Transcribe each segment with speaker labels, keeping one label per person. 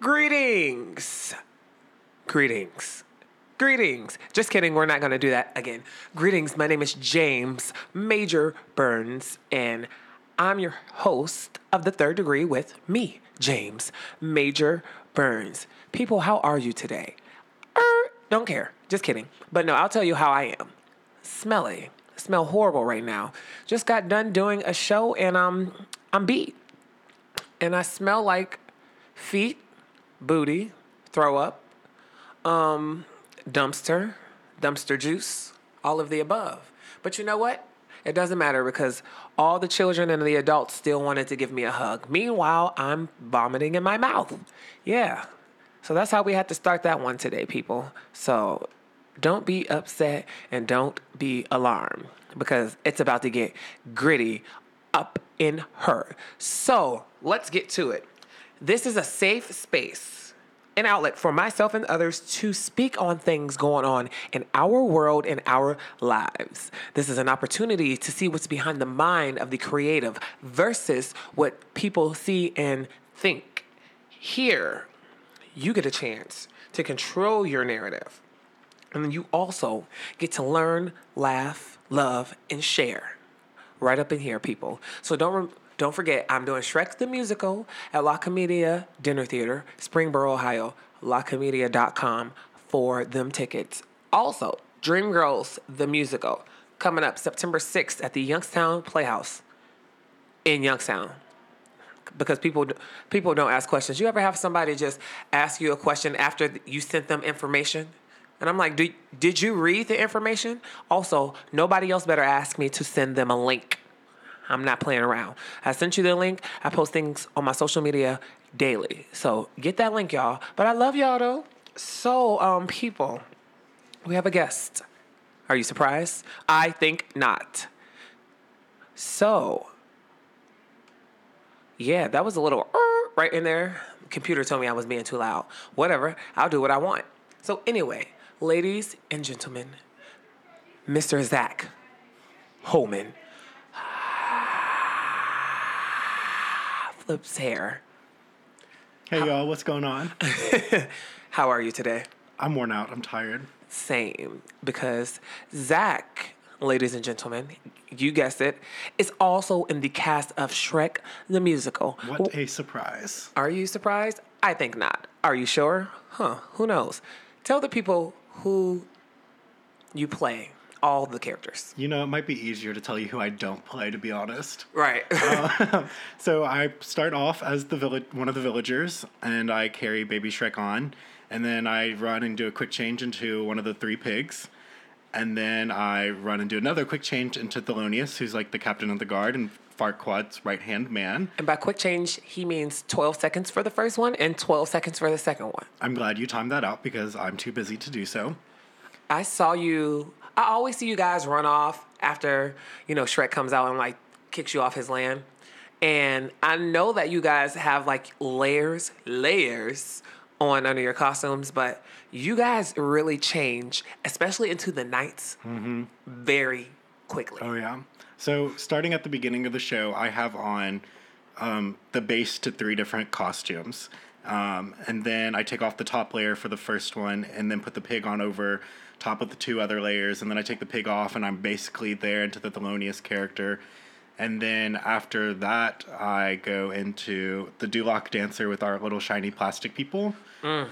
Speaker 1: Greetings. Greetings. Greetings. Just kidding, we're not going to do that again. Greetings, my name is James Major Burns, and I'm your host of the third degree with me, James Major Burns. People, how are you today? Er, don't care. Just kidding. But no, I'll tell you how I am. Smelly. Smell horrible right now. Just got done doing a show and um I'm beat. And I smell like feet, booty, throw up, um, dumpster, dumpster juice, all of the above. But you know what? It doesn't matter because all the children and the adults still wanted to give me a hug. Meanwhile, I'm vomiting in my mouth. Yeah. So that's how we had to start that one today, people. So don't be upset and don't be alarmed because it's about to get gritty up in her. So let's get to it. This is a safe space, an outlet for myself and others to speak on things going on in our world and our lives. This is an opportunity to see what's behind the mind of the creative versus what people see and think. Here, you get a chance to control your narrative. And then you also get to learn, laugh, love, and share right up in here, people. So don't don't forget, I'm doing Shrek the Musical at La Comedia Dinner Theater, Springboro, Ohio. LaComedia.com for them tickets. Also, Dreamgirls the Musical coming up September 6th at the Youngstown Playhouse in Youngstown. Because people people don't ask questions. You ever have somebody just ask you a question after you sent them information? And I'm like, did, did you read the information? Also, nobody else better ask me to send them a link. I'm not playing around. I sent you the link. I post things on my social media daily. So get that link, y'all. But I love y'all though. So, um, people, we have a guest. Are you surprised? I think not. So, yeah, that was a little uh, right in there. Computer told me I was being too loud. Whatever, I'll do what I want. So, anyway, ladies and gentlemen, Mr. Zach Holman flips hair.
Speaker 2: Hey y'all, what's going on?
Speaker 1: How are you today?
Speaker 2: I'm worn out. I'm tired.
Speaker 1: Same, because Zach, ladies and gentlemen, you guessed it, is also in the cast of Shrek the Musical.
Speaker 2: What a surprise.
Speaker 1: Are you surprised? I think not. Are you sure? Huh, who knows? Tell the people who you play all the characters.
Speaker 2: You know, it might be easier to tell you who I don't play, to be honest.
Speaker 1: Right.
Speaker 2: uh, so I start off as the village, one of the villagers, and I carry Baby Shrek on, and then I run and do a quick change into one of the three pigs, and then I run and do another quick change into Thelonious, who's like the captain of the guard and Farquaad's right hand man.
Speaker 1: And by quick change, he means 12 seconds for the first one and 12 seconds for the second one.
Speaker 2: I'm glad you timed that out because I'm too busy to do so.
Speaker 1: I saw you I always see you guys run off after, you know, Shrek comes out and like kicks you off his land. And I know that you guys have like layers, layers on under your costumes, but you guys really change, especially into the nights, mm-hmm. very quickly.
Speaker 2: Oh, yeah. So, starting at the beginning of the show, I have on um, the base to three different costumes. Um, and then I take off the top layer for the first one and then put the pig on over top of the two other layers, and then I take the pig off, and I'm basically there into the Thelonious character. And then after that, I go into the Duloc dancer with our little shiny plastic people, mm.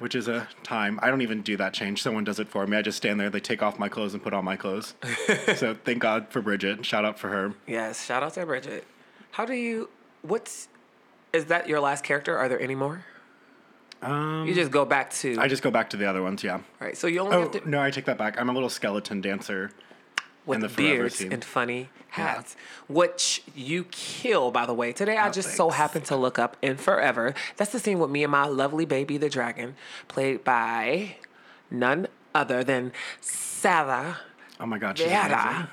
Speaker 2: which is a time. I don't even do that change. Someone does it for me. I just stand there, they take off my clothes and put on my clothes. so thank God for Bridget. Shout out for her.
Speaker 1: Yes, shout out to Bridget. How do you, what's, is that your last character? Are there any more? Um, you just go back to.
Speaker 2: I just go back to the other ones, yeah.
Speaker 1: Right. So you only
Speaker 2: oh,
Speaker 1: have to.
Speaker 2: No, I take that back. I'm a little skeleton dancer.
Speaker 1: With the beards and funny hats, yeah. which you kill, by the way. Today, oh, I just thanks. so happened to look up in Forever. That's the scene with me and my lovely baby, the dragon, played by none other than Sarah.
Speaker 2: Oh my God, she's Vera.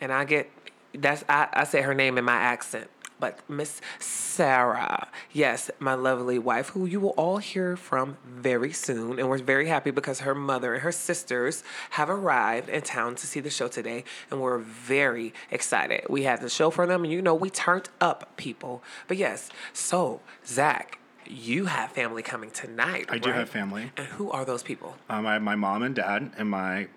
Speaker 1: And I get that's I, I say her name in my accent but Miss Sarah, yes, my lovely wife, who you will all hear from very soon. And we're very happy because her mother and her sisters have arrived in town to see the show today. And we're very excited. We had the show for them, and you know, we turned up people. But yes, so Zach, you have family coming tonight.
Speaker 2: I do have family.
Speaker 1: And who are those people?
Speaker 2: Um, I have my mom and dad and my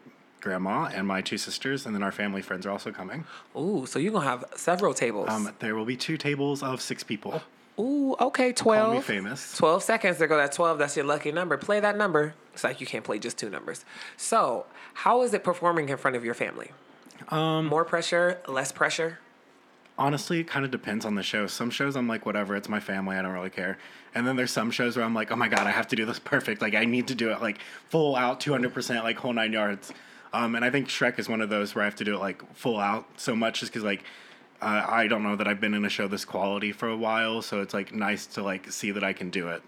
Speaker 2: grandma and my two sisters, and then our family friends are also coming.
Speaker 1: Ooh, so you're gonna have several tables.
Speaker 2: Um, there will be two tables of six people.
Speaker 1: Ooh, okay, twelve.
Speaker 2: Call me
Speaker 1: twelve.
Speaker 2: famous.
Speaker 1: 12 seconds to go that 12 that's your lucky number play that number it's like you can't play just two numbers so how is it performing in front of your family um, more pressure less pressure
Speaker 2: Honestly, it kind of depends on the show. Some shows I'm like, whatever, it's my family, I don't really care. And then there's some shows where I'm like, oh my god, I have to do this perfect. Like I need to do it like full out, 200%, like whole nine yards. Um, and I think Shrek is one of those where I have to do it like full out so much, just because like uh, I don't know that I've been in a show this quality for a while, so it's like nice to like see that I can do it.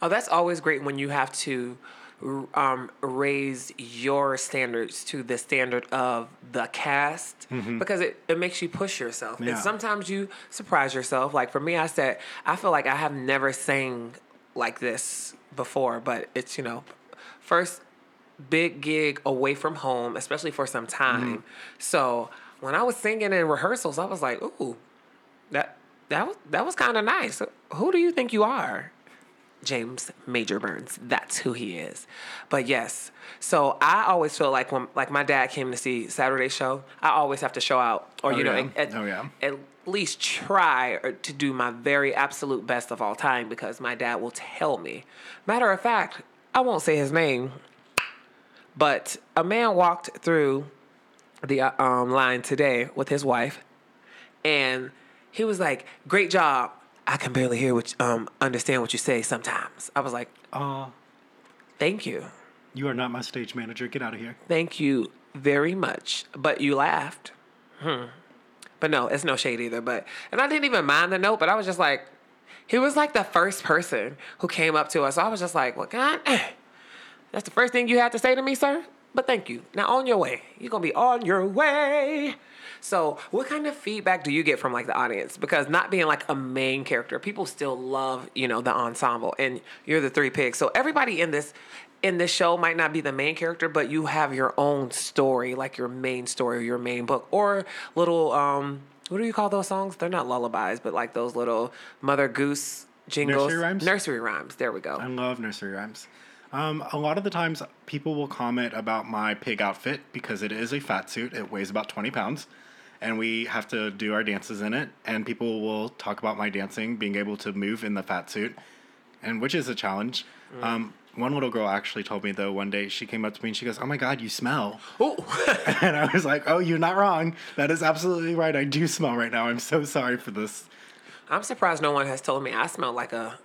Speaker 1: oh that's always great when you have to um, raise your standards to the standard of the cast because it, it makes you push yourself. And sometimes you surprise yourself. Like for me i said i feel like i have never sang like this before but it's you know first big gig away from home, especially for some time. Mm-hmm. So when I was singing in rehearsals, I was like, "Ooh, that that was that was kind of nice." Who do you think you are? James Major Burns. That's who he is. But yes, so I always feel like when like my dad came to see Saturday show, I always have to show out, or
Speaker 2: Oh,
Speaker 1: you know,
Speaker 2: yeah.
Speaker 1: at,
Speaker 2: Oh, yeah.
Speaker 1: at least try to do my very absolute best of all time because my dad will tell me. Matter of fact, I won't say his name, but a man walked through the uh, um, line today with his wife, and he was like, "Great job." I can barely hear what um understand what you say sometimes. I was like,
Speaker 2: Uh,
Speaker 1: "Thank you,
Speaker 2: you are not my stage manager. Get out of here.
Speaker 1: thank you very much." But you laughed. Hmm. But no, it's no shade either. But and I didn't even mind the note, but I was just like, he was like the first person who came up to us. So I was just like, "Well, God, that's the first thing you had to say to me, sir." But thank you. Now on your way. You're gonna be on your way. So, what kind of feedback do you get from like the audience? Because not being like a main character, people still love, you know, the ensemble and you're the three pigs. So everybody in this in this show might not be the main character, but you have your own story, like your main story or your main book or little um what do you call those songs? They're not lullabies, but like those little Mother Goose jingles.
Speaker 2: Nursery rhymes?
Speaker 1: Nursery rhymes. There we go.
Speaker 2: I love nursery rhymes. Um, a lot of the times, people will comment about my pig outfit because it is a fat suit. It weighs about 20 pounds. And we have to do our dances in it. And people will talk about my dancing, being able to move in the fat suit, and which is a challenge. Um, one little girl actually told me, though, one day she came up to me and she goes, Oh my God, you smell.
Speaker 1: Ooh.
Speaker 2: and I was like, Oh, you're not wrong. That is absolutely right. I do smell right now. I'm so sorry for this.
Speaker 1: I'm surprised no one has told me I smell like a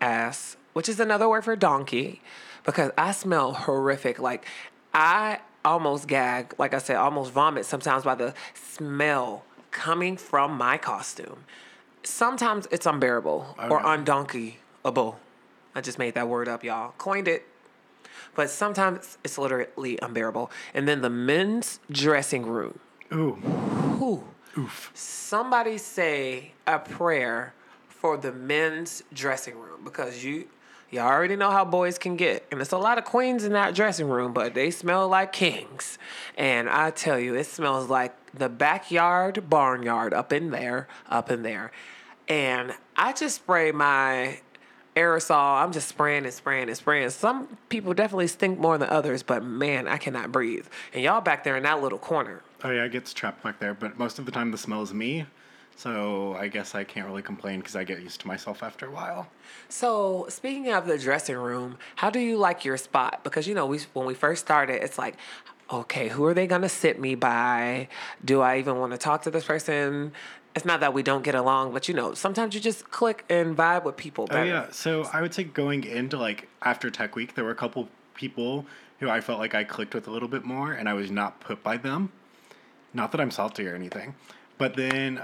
Speaker 1: ass, which is another word for donkey, because I smell horrific. Like I almost gag, like I said, almost vomit sometimes by the smell coming from my costume. Sometimes it's unbearable or undonkeyable. I just made that word up, y'all. Coined it. But sometimes it's literally unbearable. And then the men's dressing room.
Speaker 2: Ooh,
Speaker 1: Whew
Speaker 2: oof.
Speaker 1: somebody say a prayer for the men's dressing room because you you already know how boys can get and it's a lot of queens in that dressing room but they smell like kings. And i tell you it smells like the backyard barnyard up in there up in there. And i just spray my aerosol. I'm just spraying and spraying and spraying. Some people definitely stink more than others but man i cannot breathe. And y'all back there in that little corner.
Speaker 2: Oh yeah, it gets trapped back there, but most of the time the smell is me. So I guess I can't really complain because I get used to myself after a while.
Speaker 1: So speaking of the dressing room, how do you like your spot? Because you know, we when we first started, it's like, okay, who are they gonna sit me by? Do I even want to talk to this person? It's not that we don't get along, but you know, sometimes you just click and vibe with people.
Speaker 2: Oh yeah, so I would say going into like after Tech Week, there were a couple people who I felt like I clicked with a little bit more, and I was not put by them. Not that I'm salty or anything, but then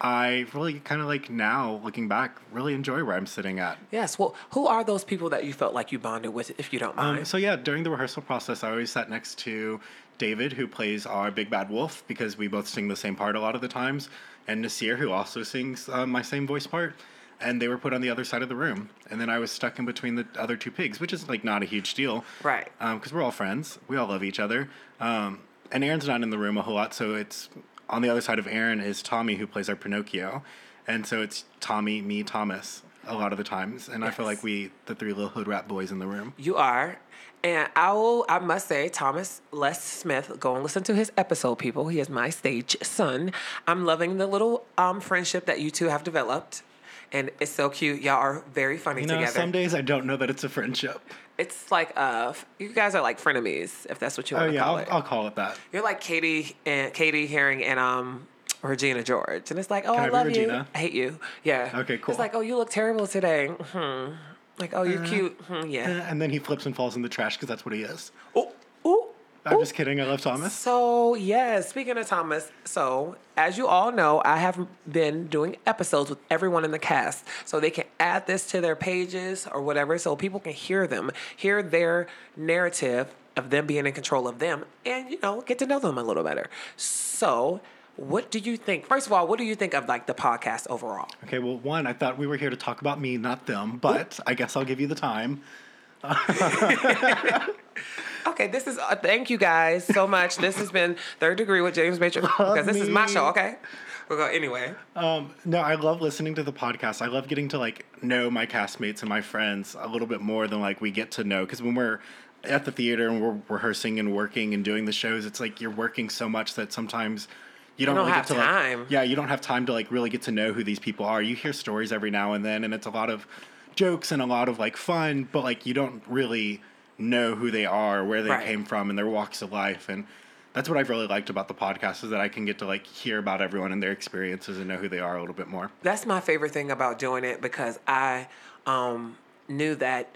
Speaker 2: I really kind of like now looking back, really enjoy where I'm sitting at.
Speaker 1: Yes. Well, who are those people that you felt like you bonded with, if you don't mind?
Speaker 2: Um, so yeah, during the rehearsal process, I always sat next to David, who plays our big bad wolf, because we both sing the same part a lot of the times, and Nasir, who also sings uh, my same voice part. And they were put on the other side of the room, and then I was stuck in between the other two pigs, which is like not a huge deal,
Speaker 1: Right.
Speaker 2: Because we're all friends, we all love each other. Um, and Aaron's not in the room a whole lot, so it's on the other side of Aaron is Tommy, who plays our Pinocchio, and so it's Tommy, me, Thomas. a lot of the times, and I feel like we, the three little hood rat boys in the room.
Speaker 1: You are. And I will, I must say, Thomas Les Smith, go and listen to his episode, people. He is my stage son. I'm loving the little um, friendship that you two have developed. And it's so cute. Y'all are very funny
Speaker 2: You know,
Speaker 1: together.
Speaker 2: some days I don't know that it's a friendship.
Speaker 1: It's like, uh, you guys are like frenemies, if that's what you
Speaker 2: Oh
Speaker 1: want to
Speaker 2: yeah,
Speaker 1: call
Speaker 2: I'll,
Speaker 1: it.
Speaker 2: I'll call it that.
Speaker 1: You're like Cady and Cady Heron and um Regina George, and it's like, oh,
Speaker 2: Can
Speaker 1: I,
Speaker 2: I
Speaker 1: love you, I hate you. Yeah.
Speaker 2: Okay, cool.
Speaker 1: It's like, oh, you look terrible today. Hmm. Like, oh, you're cute. Hmm, yeah.
Speaker 2: And then he flips and falls in the trash because that's what he is.
Speaker 1: Oh, oh.
Speaker 2: I'm just kidding. I love Thomas.
Speaker 1: So, yes, speaking of Thomas, so as you all know, I have been doing episodes with everyone in the cast so they can add this to their pages or whatever so people can hear them, hear their narrative of them being in control of them, and, you know, get to know them a little better. So, what do you think? First of all, what do you think of like the podcast overall?
Speaker 2: Okay, well, one, I thought we were here to talk about me, not them, but I guess I'll give you the time.
Speaker 1: Okay, this is uh, thank you guys so much. this has been third degree with James Major because this is my show. Okay, we'll go anyway.
Speaker 2: Um, no, I love listening to the podcast. I love getting to like know my castmates and my friends a little bit more than like we get to know. Because when we're at the theater and we're rehearsing and working and doing the shows, it's like you're working so much that sometimes you don't,
Speaker 1: don't
Speaker 2: really
Speaker 1: have
Speaker 2: get to
Speaker 1: time.
Speaker 2: like yeah, you don't have time to like really get to know who these people are. You hear stories every now and then, and it's a lot of jokes and a lot of like fun, but like you don't really know who they are, where they
Speaker 1: Right.
Speaker 2: came from, and their walks of life and. That's what I've really liked about the podcast is that I can get to like hear about everyone and their experiences and know who they are a little bit more.
Speaker 1: That's my favorite thing about doing it because I um, knew that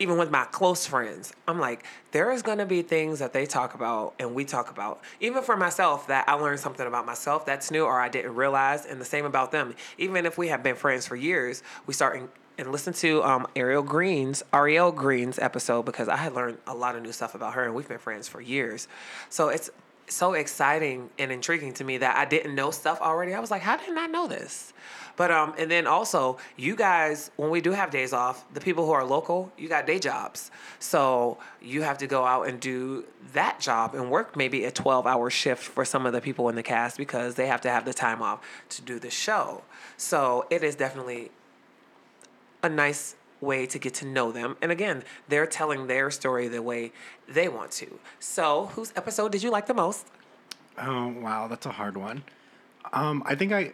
Speaker 1: even with my close friends, I'm like, there is going to be things that they talk about and we talk about. Even for myself, that I learned something about myself that's new or I didn't realize, and the same about them. Even if we have been friends for years, we start and listen to um, Ariel Green's Ariel Green's episode because I had learned a lot of new stuff about her, and we've been friends for years. So it's so exciting and intriguing to me that I didn't know stuff already. I was like, how didn't I know this? But um, and then also, you guys, when we do have days off, the people who are local, you got day jobs, so you have to go out and do that job and work maybe a twelve-hour shift for some of the people in the cast because they have to have the time off to do the show. So it is definitely a nice way to get to know them. And again, they're telling their story the way they want to. So, whose episode did you like the most?
Speaker 2: Oh wow, that's a hard one. Um, I think I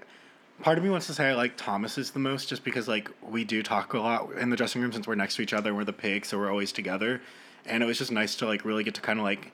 Speaker 2: part of me wants to say I like Thomas's the most just because like we do talk a lot in the dressing room since we're next to each other and we're the pigs, so we're always together. And it was just nice to like really get to kind of like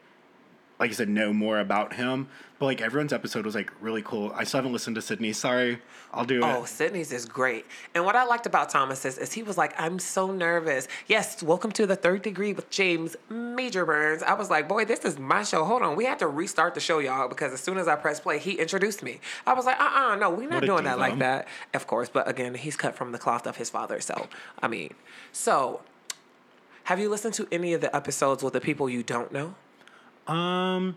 Speaker 2: like I said, know more about him. But like everyone's episode was like really cool. I still haven't listened to Sydney. Sorry, I'll do
Speaker 1: Oh,
Speaker 2: it.
Speaker 1: Sydney's is great. And what I liked about Thomas is, is he was like, I'm so nervous. Yes, welcome to the third degree with James Major Burns. I was like, boy, this is my show. Hold on. We have to restart the show, y'all, because as soon as I pressed play, he introduced me. I was like, uh uh no, we're not doing that like that. Of course. But again, he's cut from the cloth of his father. So, I mean, so have you listened to any of the episodes with the people you don't know?
Speaker 2: Um,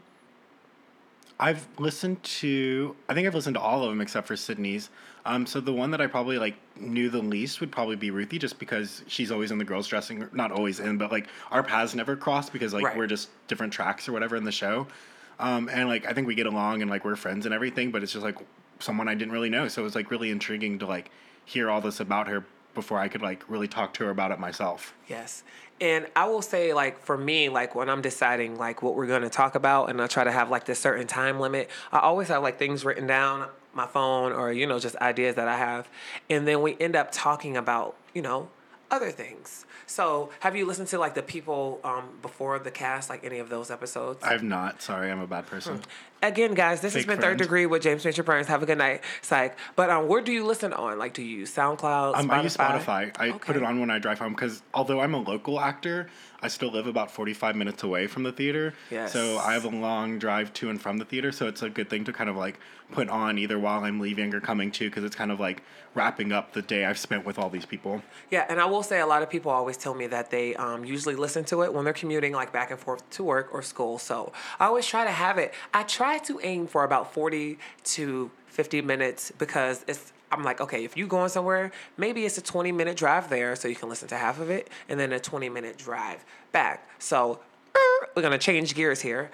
Speaker 2: I've listened to. I think I've listened to all of them except for Sydney's. Um, so the one that I probably like knew the least would probably be Ruthie, just because she's always in the girls' dressing. Not always in, but like our paths never cross because like
Speaker 1: Right.
Speaker 2: we're just different tracks or whatever in the show. Um, and like I think we get along and like we're friends and everything, but it's just like someone I didn't really know. So it was like really intriguing to like hear all this about her before I could like really talk to her about it myself.
Speaker 1: Yes. And I will say, like, for me, like, when I'm deciding, like, what we're going to talk about, and I try to have, like, this certain time limit, I always have, like, things written down my phone or, you know, just ideas that I have. And then we end up talking about, you know, other things. So, have you listened to, like, the people um, before the cast, like, any of those episodes?
Speaker 2: I've not. Sorry, I'm a bad person.
Speaker 1: Again, guys, this has
Speaker 2: Fake
Speaker 1: been Third. Degree with James Mitchell Burns. Have a good night, psych. But um, where do you listen on? Like, do you use SoundCloud,
Speaker 2: Um,
Speaker 1: Spotify?
Speaker 2: I use Spotify. I put it on when I drive home because although I'm a local actor, I still live about 45 minutes away from the theater.
Speaker 1: Yes.
Speaker 2: So I have a long drive to and from the theater. So it's a good thing to kind of like put on either while I'm leaving or coming to because it's kind of like wrapping up the day I've spent with all these people.
Speaker 1: Yeah, and I will say a lot of people always tell me that they um, usually listen to it when they're commuting, like back and forth to work or school. So I always try to have it. I try to aim for about 40 to 50 minutes because it's. I'm like, okay, if you're going somewhere, maybe it's a 20 minute drive there, so you can listen to half of it, and then a 20 minute drive back. So er, we're gonna change gears here.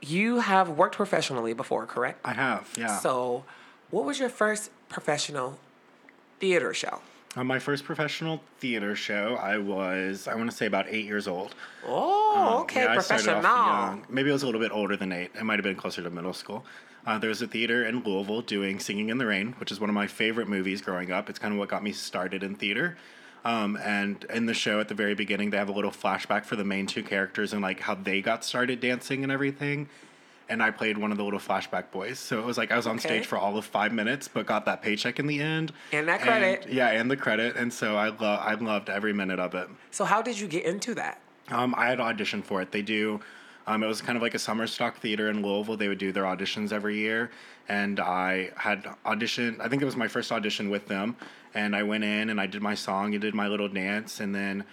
Speaker 1: You have worked professionally before, correct?
Speaker 2: I have, yeah.
Speaker 1: So, what was your first professional theater show?
Speaker 2: On my first professional theater show, I was, I want to say, about eight years old.
Speaker 1: Oh, okay,
Speaker 2: Um, Yeah,
Speaker 1: professional.
Speaker 2: off. Maybe I was a little bit older than eight. It might have been closer to middle school. Uh, there was a theater in Louisville doing Singing in the Rain, which is one of my favorite movies growing up. It's kind of what got me started in theater. Um, and in the show, at the very beginning, they have a little flashback for the main two characters and like how they got started dancing and everything. And I played one of the little flashback boys. So it was like I was on
Speaker 1: Okay.
Speaker 2: stage for all of five minutes, but got that paycheck in the end.
Speaker 1: And that credit.
Speaker 2: yeah, and the credit. And so I love I loved every minute of it.
Speaker 1: So how did you get into that?
Speaker 2: Um, I had auditioned for it. They do. Um, it was kind of like a summer stock theater in Louisville. They would do their auditions every year, and I had auditioned. I think it was my first audition with them, and I went in and I did my song and did my little dance, and then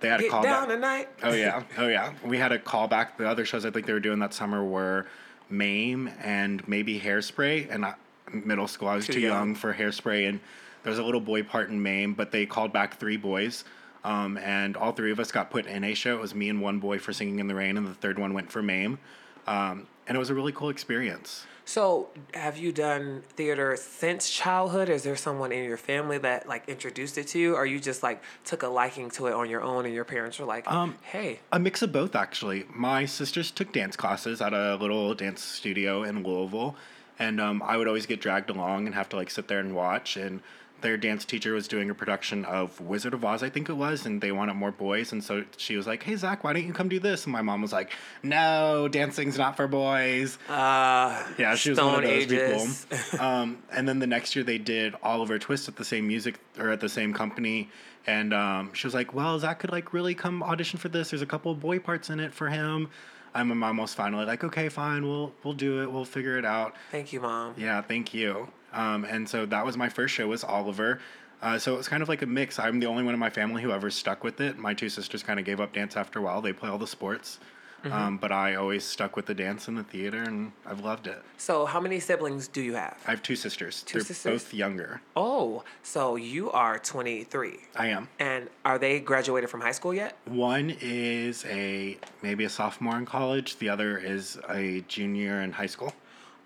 Speaker 2: they had a call
Speaker 1: down
Speaker 2: back.
Speaker 1: tonight.
Speaker 2: Oh yeah, oh yeah. We had a callback. The other shows I think they were doing that summer were Mame and maybe Hairspray. And I, middle school, I was
Speaker 1: Too
Speaker 2: too,
Speaker 1: young.
Speaker 2: young. for Hairspray, and there was a little boy part in Mame, but they called back three boys. Um, and all three of us got put in a show. It was me and one boy for Singing in the Rain, and the third one went for Mame. Um, and it was a really cool experience.
Speaker 1: So, have you done theater since childhood? Is there someone in your family that like introduced it to you, or you just like took a liking to it on your own, and your parents were like,
Speaker 2: Um,
Speaker 1: "Hey,
Speaker 2: A mix of both, actually. My sisters took dance classes at a little dance studio in Louisville, and um, I would always get dragged along and have to like sit there and watch. And their dance teacher was doing a production of Wizard of Oz, I think it was, and they wanted more boys. And so she was like, "Hey Zach, why don't you come do this?" And my mom was like, "No, dancing's not for boys."
Speaker 1: uh,
Speaker 2: Yeah, she was one of those
Speaker 1: Ages.
Speaker 2: people. um, and then the next year they did Oliver Twist at the same music or at the same company. And um, she was like, "Well, Zach could like really come audition for this. There's a couple of boy parts in it for him." And my mom was finally like, "Okay, fine, we'll we'll do it. We'll figure it out."
Speaker 1: Thank you, mom.
Speaker 2: Yeah, thank you. Um, and so that was my first show was Oliver. Uh, so it was kind of like a mix. I'm the only one in my family who ever stuck with it. My two sisters kind of gave up dance after a while. They play all the sports.
Speaker 1: Mm-hmm.
Speaker 2: Um, but I always stuck with the dance and the theater, and I've loved it.
Speaker 1: So, how many siblings do you have?
Speaker 2: I have two sisters.
Speaker 1: Two
Speaker 2: They're
Speaker 1: sisters?
Speaker 2: both younger.
Speaker 1: Oh, so you are 23.
Speaker 2: I am.
Speaker 1: And are they graduated from high school yet?
Speaker 2: One is a maybe a sophomore in college. The other is a junior in high school.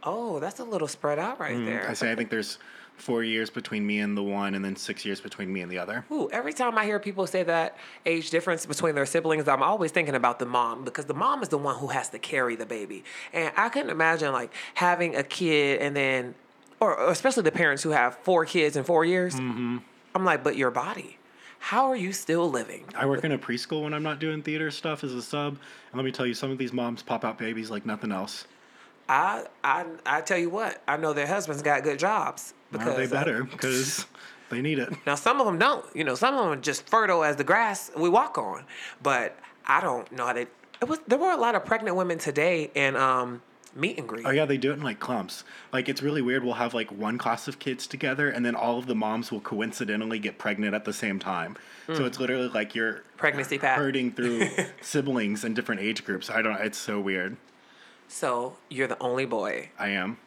Speaker 1: Oh, that's a little spread out right there.
Speaker 2: Mm, I say I think there's four years between me and the one, and then six years between me and the other.
Speaker 1: Ooh, every time I hear people say that age difference between their siblings, I'm always thinking about the mom because the mom is the one who has to carry the baby. And I couldn't imagine like having a kid and then, or, or especially the parents who have four kids in four years. Mm-hmm. I'm like, but your body, how are you still living?
Speaker 2: I work in a preschool when I'm not doing theater stuff as a sub, and let me tell you, some of these moms pop out babies like nothing else.
Speaker 1: I, I, I tell you what, I know their husbands got good jobs because
Speaker 2: Well, they better because they need it.
Speaker 1: Now, some of them don't. You know, some of them are just fertile as the grass we walk on. But I don't know how they. It was there were a lot of pregnant women today in um, meet and greet.
Speaker 2: Oh yeah, they do it in like clumps. Like it's really weird. We'll have like one class of kids together, and then all of the moms will coincidentally get pregnant at the same time. So it's literally like you're
Speaker 1: Pregnancy
Speaker 2: herding through siblings in different age groups. I don't. It's so weird.
Speaker 1: So you're the only boy,
Speaker 2: I am.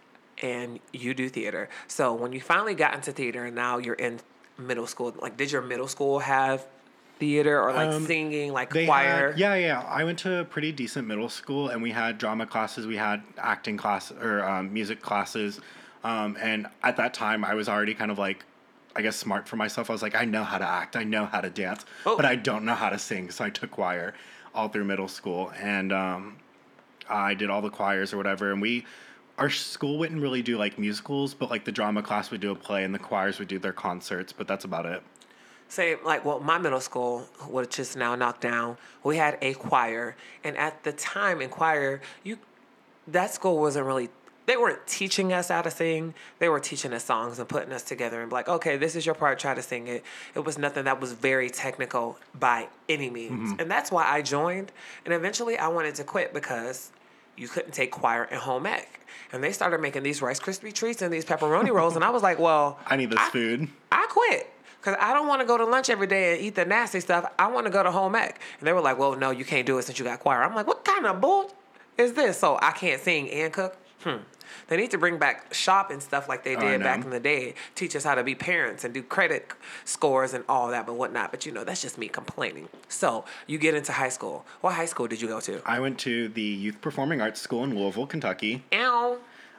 Speaker 1: and you do theater. So when you finally got into theater, and now you're in middle school. Like, did your middle school have theater or like
Speaker 2: Um,
Speaker 1: singing, like choir?
Speaker 2: had, yeah, yeah. I went to a pretty decent middle school, and we had drama classes, we had acting class or um, music classes, um, and at that time, I was already kind of like, I guess, smart for myself. I was like, I know how to act, I know how to dance,
Speaker 1: Oh.
Speaker 2: but I don't know how to sing. So I took choir all through middle school, and um, I did all the choirs or whatever, and we. Our school wouldn't really do like musicals, but like the drama class would do a play and the choirs would do their concerts, but that's about it.
Speaker 1: say like well my middle school which is now knocked down we had a choir and at the time in choir you that school wasn't really they weren't teaching us how to sing they were teaching us songs and putting us together and be like okay this is your part try to sing it it was nothing that was very technical by any means and that's why i joined and eventually i wanted to quit because you couldn't take choir and home ec and they started making these rice krispie treats and these pepperoni rolls and i was like well
Speaker 2: I need this food.
Speaker 1: I quit because I don't want to go to lunch every day and eat the nasty stuff. I want to go to home ec. And they were like, well, no, you can't do it since you got choir. I'm like, what kind of bull is this? So I can't sing and cook? Hmm. They need to bring back shop and stuff like they
Speaker 2: Oh,
Speaker 1: did back in the day. Teach us how to be parents and do credit scores and all that, but whatnot. But you know, that's just me complaining. So you get into high school. What high school did you go to?
Speaker 2: I went to the Youth Performing Arts School in Louisville, Kentucky,
Speaker 1: Ow.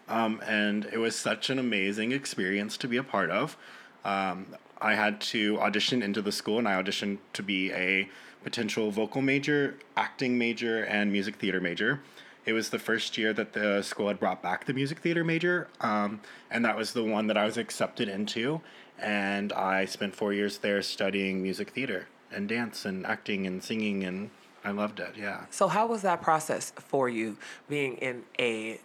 Speaker 2: um, and it was such an amazing experience to be a part of. Um, I had to audition into the school, and I auditioned to be a potential vocal major, acting major, and music theater major. It was the first year that the school had brought back the music theater major, um, and that was the one that I was accepted into. And I spent four years there studying music theater and dance and acting and singing, and I loved it. Yeah.
Speaker 1: So how was that process for you being in a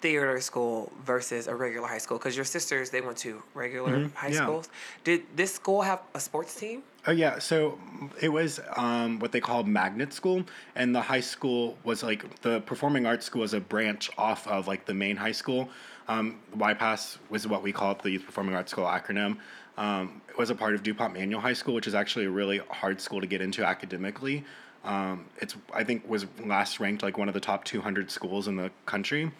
Speaker 1: theater school versus a regular high school? Because your sisters they went to regular high
Speaker 2: yeah.
Speaker 1: schools. Did this school have a sports team?
Speaker 2: Oh yeah, so it was um, what they call magnet school, and the high school was like the performing arts school was a branch off of like the main high school. Um, YPAS was what we call it, the Youth Performing Arts School acronym. Um, it was a part of DuPont Manual High School, which is actually a really hard school to get into academically. Um, it's I think was last ranked like one of the top 200 schools in the country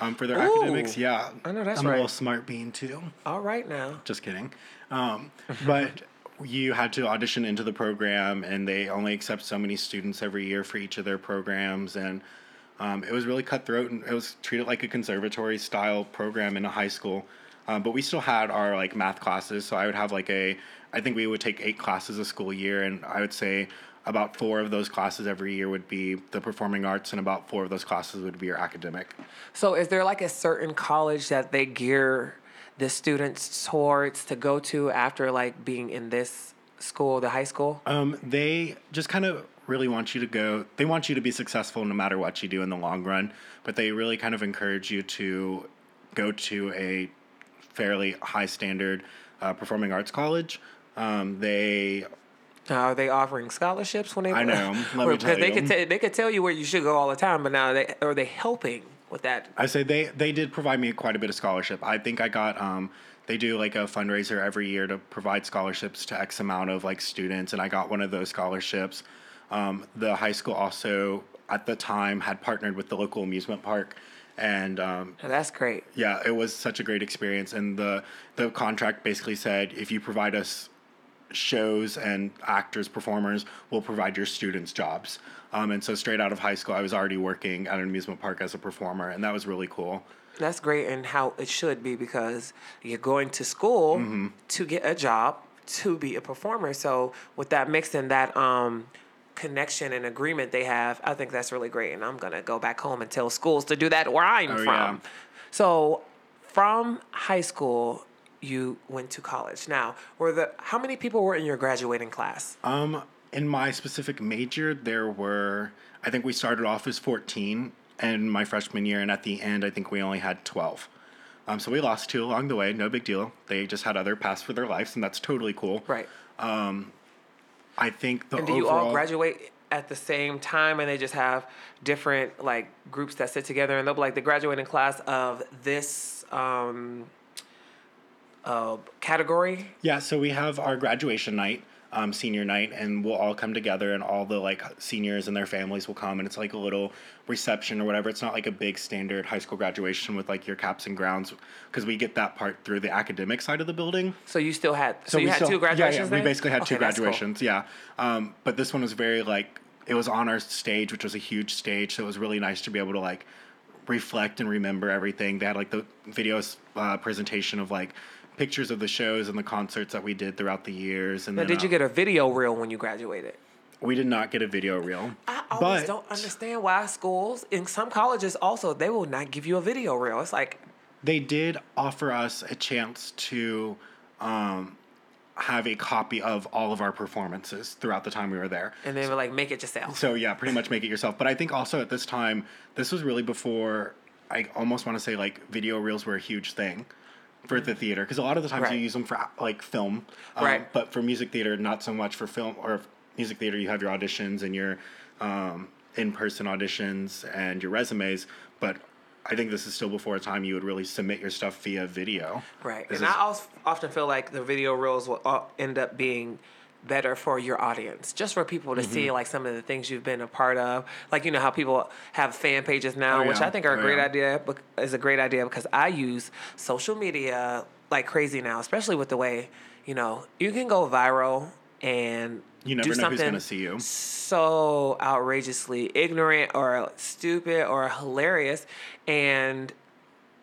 Speaker 2: um, for their
Speaker 1: Ooh,
Speaker 2: academics. Yeah,
Speaker 1: I know that's
Speaker 2: I'm a little smart bean too.
Speaker 1: All right now.
Speaker 2: Just kidding. Um, but you had to audition into the program, and they only accept so many students every year for each of their programs. And um, it was really cutthroat, and it was treated like a conservatory style program in a high school. Um, but we still had our like math classes, so I would have like a, I think we would take eight classes a school year, and I would say about four of those classes every year would be the performing arts, and about four of those classes would be your academic.
Speaker 1: So is there like a certain college that they gear the students towards to go to after like being in this school, the high school?
Speaker 2: Um, they just kind of really want you to go. They want you to be successful no matter what you do in the long run, but they really kind of encourage you to go to a fairly high standard uh, performing arts college. Um, they
Speaker 1: are they offering scholarships when they?
Speaker 2: I know,
Speaker 1: because they
Speaker 2: you.
Speaker 1: could t- they could tell you where you should go all the time, but now they are they helping with that?
Speaker 2: I say they they did provide me quite a bit of scholarship. I think I got um they do like a fundraiser every year to provide scholarships to X amount of like students, and I got one of those scholarships. Um, the high school also at the time had partnered with the local amusement park, and um,
Speaker 1: Now, that's great.
Speaker 2: yeah, it was such a great experience. And the the contract basically said if you provide us shows and actors, performers, we'll provide your students jobs. Um, and so straight out of high school, I was already working at an amusement park as a performer, and that was really cool.
Speaker 1: That's great, and how it should be because you're going to school
Speaker 2: Mm-hmm.
Speaker 1: to get a job to be a performer. So with that mix and that um, connection and agreement they have, I think that's really great. And I'm gonna go back home and tell schools to do that where I'm
Speaker 2: Oh,
Speaker 1: from.
Speaker 2: yeah.
Speaker 1: So from high school, you went to college. Now, were the how many people were in your graduating class?
Speaker 2: Um, in my specific major, there were I think we started off as fourteen in my freshman year, and at the end, I think we only had twelve. Um, so we lost two along the way. No big deal. They just had other paths for their lives, and that's totally cool.
Speaker 1: Right.
Speaker 2: Um, I think the
Speaker 1: And do you all graduate at the same time and they just have different like groups that sit together and they'll be like the graduating class of this um uh category?
Speaker 2: Yeah, so we have our graduation night, um, senior night, and we'll all come together, and all the like seniors and their families will come, and it's like a little reception or whatever. It's not like a big standard high school graduation with like your caps and gowns, because we get that part through the academic side of the building.
Speaker 1: So you still had so, you had
Speaker 2: still-
Speaker 1: two graduations
Speaker 2: Yeah, yeah,
Speaker 1: then?
Speaker 2: we basically had two
Speaker 1: Okay, cool.
Speaker 2: graduations. Yeah, um, but this one was very like it was on our stage, which was a huge stage, so it was really nice to be able to like reflect and remember everything. They had like the videos uh, presentation of like pictures of the shows and the concerts that we did throughout the years. And
Speaker 1: Now,
Speaker 2: then,
Speaker 1: did you
Speaker 2: uh,
Speaker 1: get a video reel when you graduated?
Speaker 2: We did not get a video reel.
Speaker 1: I always
Speaker 2: but
Speaker 1: don't understand why schools in some colleges also they will not give you a video reel. It's like
Speaker 2: they did offer us a chance to um, have a copy of all of our performances throughout the time we were there.
Speaker 1: and they were like make it yourself.
Speaker 2: So yeah, pretty much make it yourself. But I think also at this time, this was really before. I almost want to say like video reels were a huge thing for the theater because a lot of the times
Speaker 1: Right.
Speaker 2: you use them for like film, um,
Speaker 1: Right.
Speaker 2: But for music theater, not so much for film or music theater. You have your auditions and your um, in-person auditions and your resumes, but. I think this is still before a time you would really submit your stuff via video.
Speaker 1: Right.
Speaker 2: This
Speaker 1: and
Speaker 2: is-
Speaker 1: I also often feel like the video reels will uh, end up being better for your audience, just for people to see
Speaker 2: Mm-hmm.
Speaker 1: like some of the things you've been a part of. Like you know how people have fan pages now,
Speaker 2: Oh,
Speaker 1: which. I think are a
Speaker 2: Oh,
Speaker 1: great
Speaker 2: yeah.
Speaker 1: idea. Is a great idea because I use social media like crazy now, especially with the way you know you can go viral and
Speaker 2: You never
Speaker 1: do
Speaker 2: know who's
Speaker 1: something
Speaker 2: gonna see you.
Speaker 1: so outrageously ignorant or stupid or hilarious and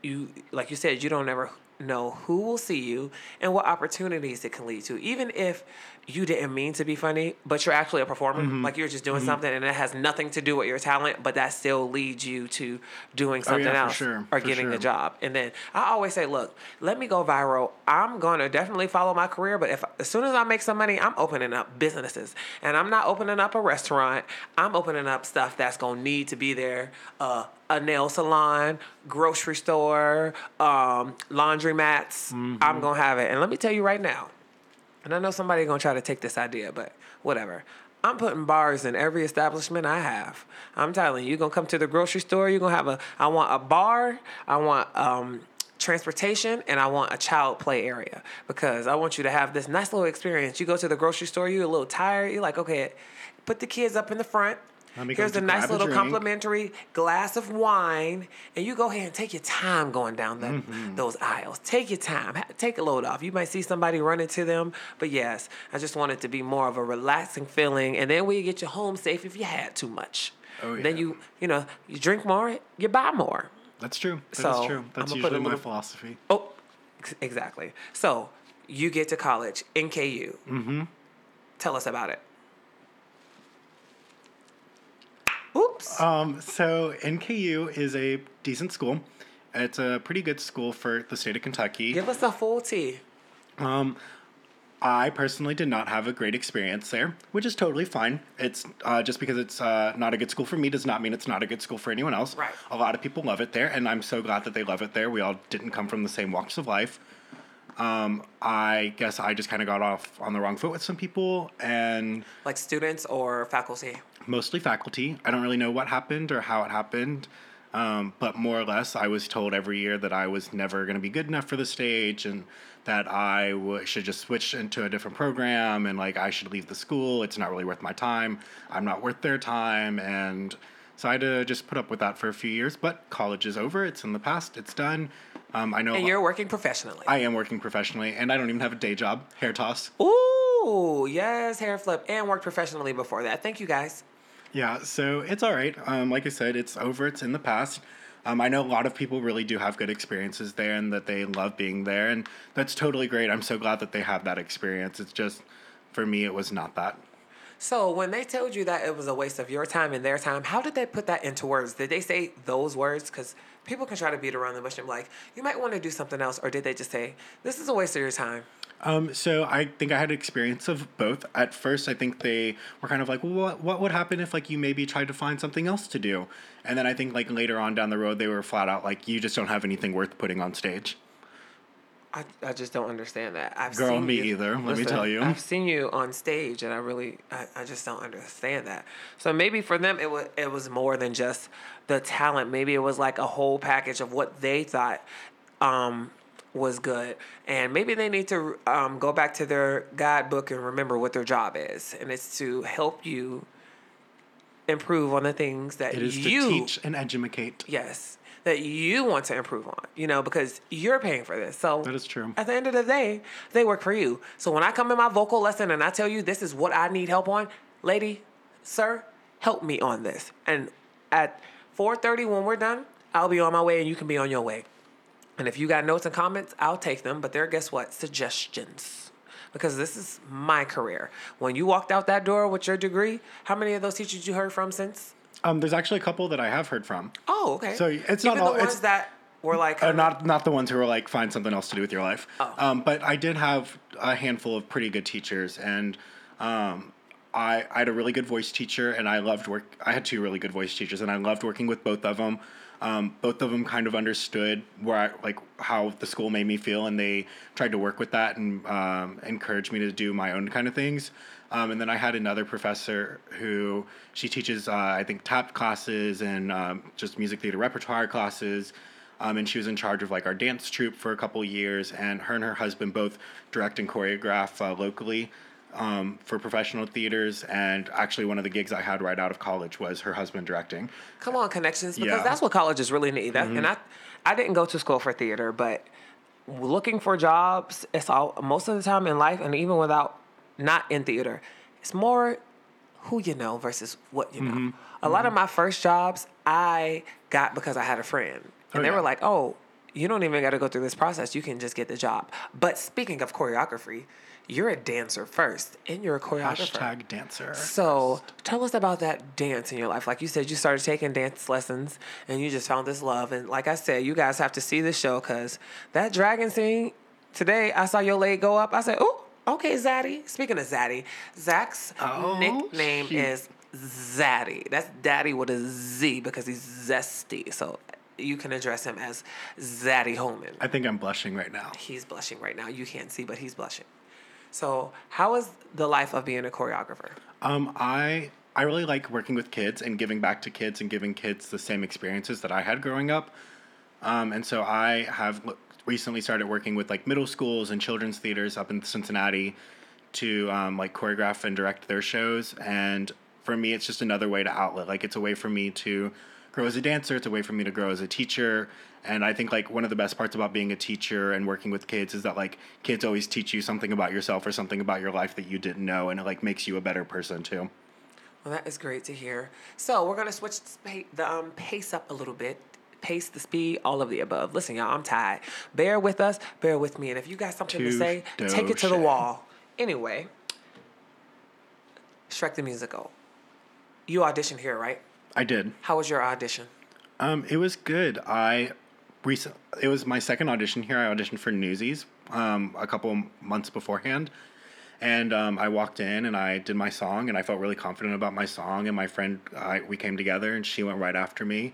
Speaker 1: you like you said you don't ever know who will see you and what opportunities it can lead to. Even if you didn't mean to be funny, but you're actually a performer,
Speaker 2: Mm-hmm.
Speaker 1: like you're just doing something and it has nothing to do with your talent, but that still leads you to doing something
Speaker 2: Oh, yeah,
Speaker 1: else
Speaker 2: sure,
Speaker 1: or
Speaker 2: for
Speaker 1: getting a job. And then I always say, look, let me go viral. I'm gonna definitely follow my career, but if as soon as I make some money, I'm opening up businesses, and I'm not opening up a restaurant. I'm opening up stuff that's gonna need to be there. Uh, a nail salon, grocery store, um, laundry mats.
Speaker 2: Mm-hmm.
Speaker 1: I'm gonna have it. And let me tell you right now, and I know somebody gonna try to take this idea, but whatever. I'm putting bars in every establishment I have. I'm telling you, you're gonna come to the grocery store, you're gonna have a I want a bar, I want um transportation, and I want a child play area. Because I want you to have this nice little experience. You go to the grocery store, you're a little tired, you're like, okay, put the kids up in the front.
Speaker 2: Let me go
Speaker 1: Here's a nice little complimentary glass of wine, and you go ahead and take your time going down the,
Speaker 2: Mm-hmm.
Speaker 1: those aisles. Take your time. Take a load off. You might see somebody running to them, but yes, I just want it to be more of a relaxing feeling. And then you get you home safe, if you had too much,
Speaker 2: Oh,
Speaker 1: then you you know you drink more, you buy more.
Speaker 2: That's true. That
Speaker 1: So,
Speaker 2: true. That's
Speaker 1: I'ma put a
Speaker 2: usually my
Speaker 1: little-
Speaker 2: philosophy.
Speaker 1: Oh, ex- exactly. So you get to college, NKU. Mm-hmm. Tell us about it. Oops.
Speaker 2: Um, so NKU is a decent school. It's a pretty good school for the state of Kentucky.
Speaker 1: Give us a full tea.
Speaker 2: I personally did not have a great experience there, which is totally fine. It's uh, just because it's uh, not a good school for me does not mean it's not a good school for anyone else.
Speaker 1: Right.
Speaker 2: A lot of people love it there, and I'm so glad that they love it there. We all didn't come from the same walks of life. Um, I guess I just kind of got off on the wrong foot with some people, and
Speaker 1: Like students or faculty?
Speaker 2: Mostly faculty. I don't really know what happened or how it happened, um, but more or less, I was told every year that I was never going to be good enough for the stage and that I w- should just switch into a different program and like I should leave the school. It's not really worth my time. I'm not worth their time. And so I had to just put up with that for a few years. But college is over, it's in the past, it's done. Um, I know
Speaker 1: And you're working professionally.
Speaker 2: I am working professionally and I don't even have a day job, hair toss.
Speaker 1: Ooh, yes, hair flip, and worked professionally before that. Thank you guys.
Speaker 2: Yeah, so it's all right. Um, like I said, it's over. It's in the past. Um, I know a lot of people really do have good experiences there, and that they love being there, and that's totally great. I'm so glad that they have that experience. It's just, for me, it was not that.
Speaker 1: So when they told you that it was a waste of your time and their time, how did they put that into words? Did they say those words? Because people can try to beat around the bush and be like, you might want to do something else, or did they just say, this is a waste of your time?
Speaker 2: Um, so I think I had experience of both. At first, I think they were kind of like, well, what, what would happen if like you maybe tried to find something else to do? And then I think like later on down the road, they were flat out like, you just don't have anything worth putting on stage.
Speaker 1: I, I just don't understand that. I've
Speaker 2: Girl,
Speaker 1: seen
Speaker 2: me
Speaker 1: you-
Speaker 2: either, let me tell you.
Speaker 1: I've seen you on stage, and I really, I, I just don't understand that. So maybe for them, it was it was more than just the talent. Maybe it was like a whole package of what they thought um, was good, and maybe they need to um, go back to their guidebook and remember what their job is, and it's to help you improve on the things that
Speaker 2: It is
Speaker 1: you
Speaker 2: to teach and educate.
Speaker 1: yes that you want to improve on you know because you're paying for this. So
Speaker 2: That is true.
Speaker 1: at the end of the day they work for you. So when i come in my vocal lesson and i tell you this is what i need help on lady sir help me on this. And at 4.30 when we're done i'll be on my way and you can be on your way and if you got notes and comments i'll take them but they're guess what suggestions because this is my career when you walked out that door with your degree how many of those teachers you heard from since
Speaker 2: Um, there's actually a couple that I have heard from.
Speaker 1: Oh, okay.
Speaker 2: So it's
Speaker 1: Even
Speaker 2: not all-
Speaker 1: the ones
Speaker 2: it's-
Speaker 1: that were like
Speaker 2: Uh, not not the ones who were like find something else to do with your life.
Speaker 1: Oh.
Speaker 2: Um, but I did have a handful of pretty good teachers, and um, I I had a really good voice teacher, and I loved work. I had two really good voice teachers, and I loved working with both of them. Um, both of them kind of understood where I, like how the school made me feel, and they tried to work with that and um, encourage me to do my own kind of things. Um, and then I had another professor who she teaches, uh, I think, tap classes and um, just music theater repertoire classes. Um, and she was in charge of like our dance troupe for a couple years. And her and her husband both direct and choreograph uh, locally um, for professional theaters. And actually, one of the gigs I had right out of college was her husband directing.
Speaker 1: come on connections because
Speaker 2: Yeah. Mm-hmm.
Speaker 1: that's what colleges really need. That, And I, I didn't go to school for theater, but looking for jobs, it's all most of the time in life, and even without not in theater, it's more who you know versus what you know.
Speaker 2: Mm-hmm.
Speaker 1: A lot of my first jobs I got because I had a friend, and
Speaker 2: Oh,
Speaker 1: they were like, "Oh, you don't even got to go through this process. You can just get the job. But speaking of choreography, you're a dancer first, and you're a choreographer.
Speaker 2: Hashtag dancer.
Speaker 1: So tell us about that dance in your life. Like you said, you started taking dance lessons, and you just found this love. And like I said, you guys have to see the show because that dragon scene today, I saw your leg go up. I said, "Oh, okay, Zaddy." Speaking of Zaddy, Zach's
Speaker 2: Oh,
Speaker 1: nickname
Speaker 2: cute.
Speaker 1: is Zaddy. That's Daddy with a Z because he's zesty. So you can address him as Zaddy Holman.
Speaker 2: I think I'm blushing right now.
Speaker 1: He's blushing right now. You can't see, but he's blushing. So, how is the life of being a choreographer?
Speaker 2: Um, I I really like working with kids and giving back to kids and giving kids the same experiences that I had growing up. Um, and so I have recently started working with like middle schools and children's theaters up in Cincinnati to um, like choreograph and direct their shows. And for me, it's just another way to outlet. Like it's a way for me to grow as a dancer. It's a way for me to grow as a teacher. And I think like one of the best parts about being a teacher and working with kids is that like kids always teach you something about yourself or something about your life that you didn't know, and it like makes you a better person too.
Speaker 1: Well, that is great to hear. So, we're going to switch the um, pace up a little bit. Pace, the speed, all of the above. Listen, y'all, I'm tired. Bear with us, bear with me. And if you got something to
Speaker 2: Touche,
Speaker 1: say, take it to the wall. Anyway, Shrek the Musical. You auditioned here, right?
Speaker 2: I did.
Speaker 1: How was your audition?
Speaker 2: Um, it was good. I recent. It was my second audition here. I auditioned for Newsies um, a couple months beforehand, and um, I walked in and I did my song, and I felt really confident about my song. And my friend, I, we came together, and she went right after me.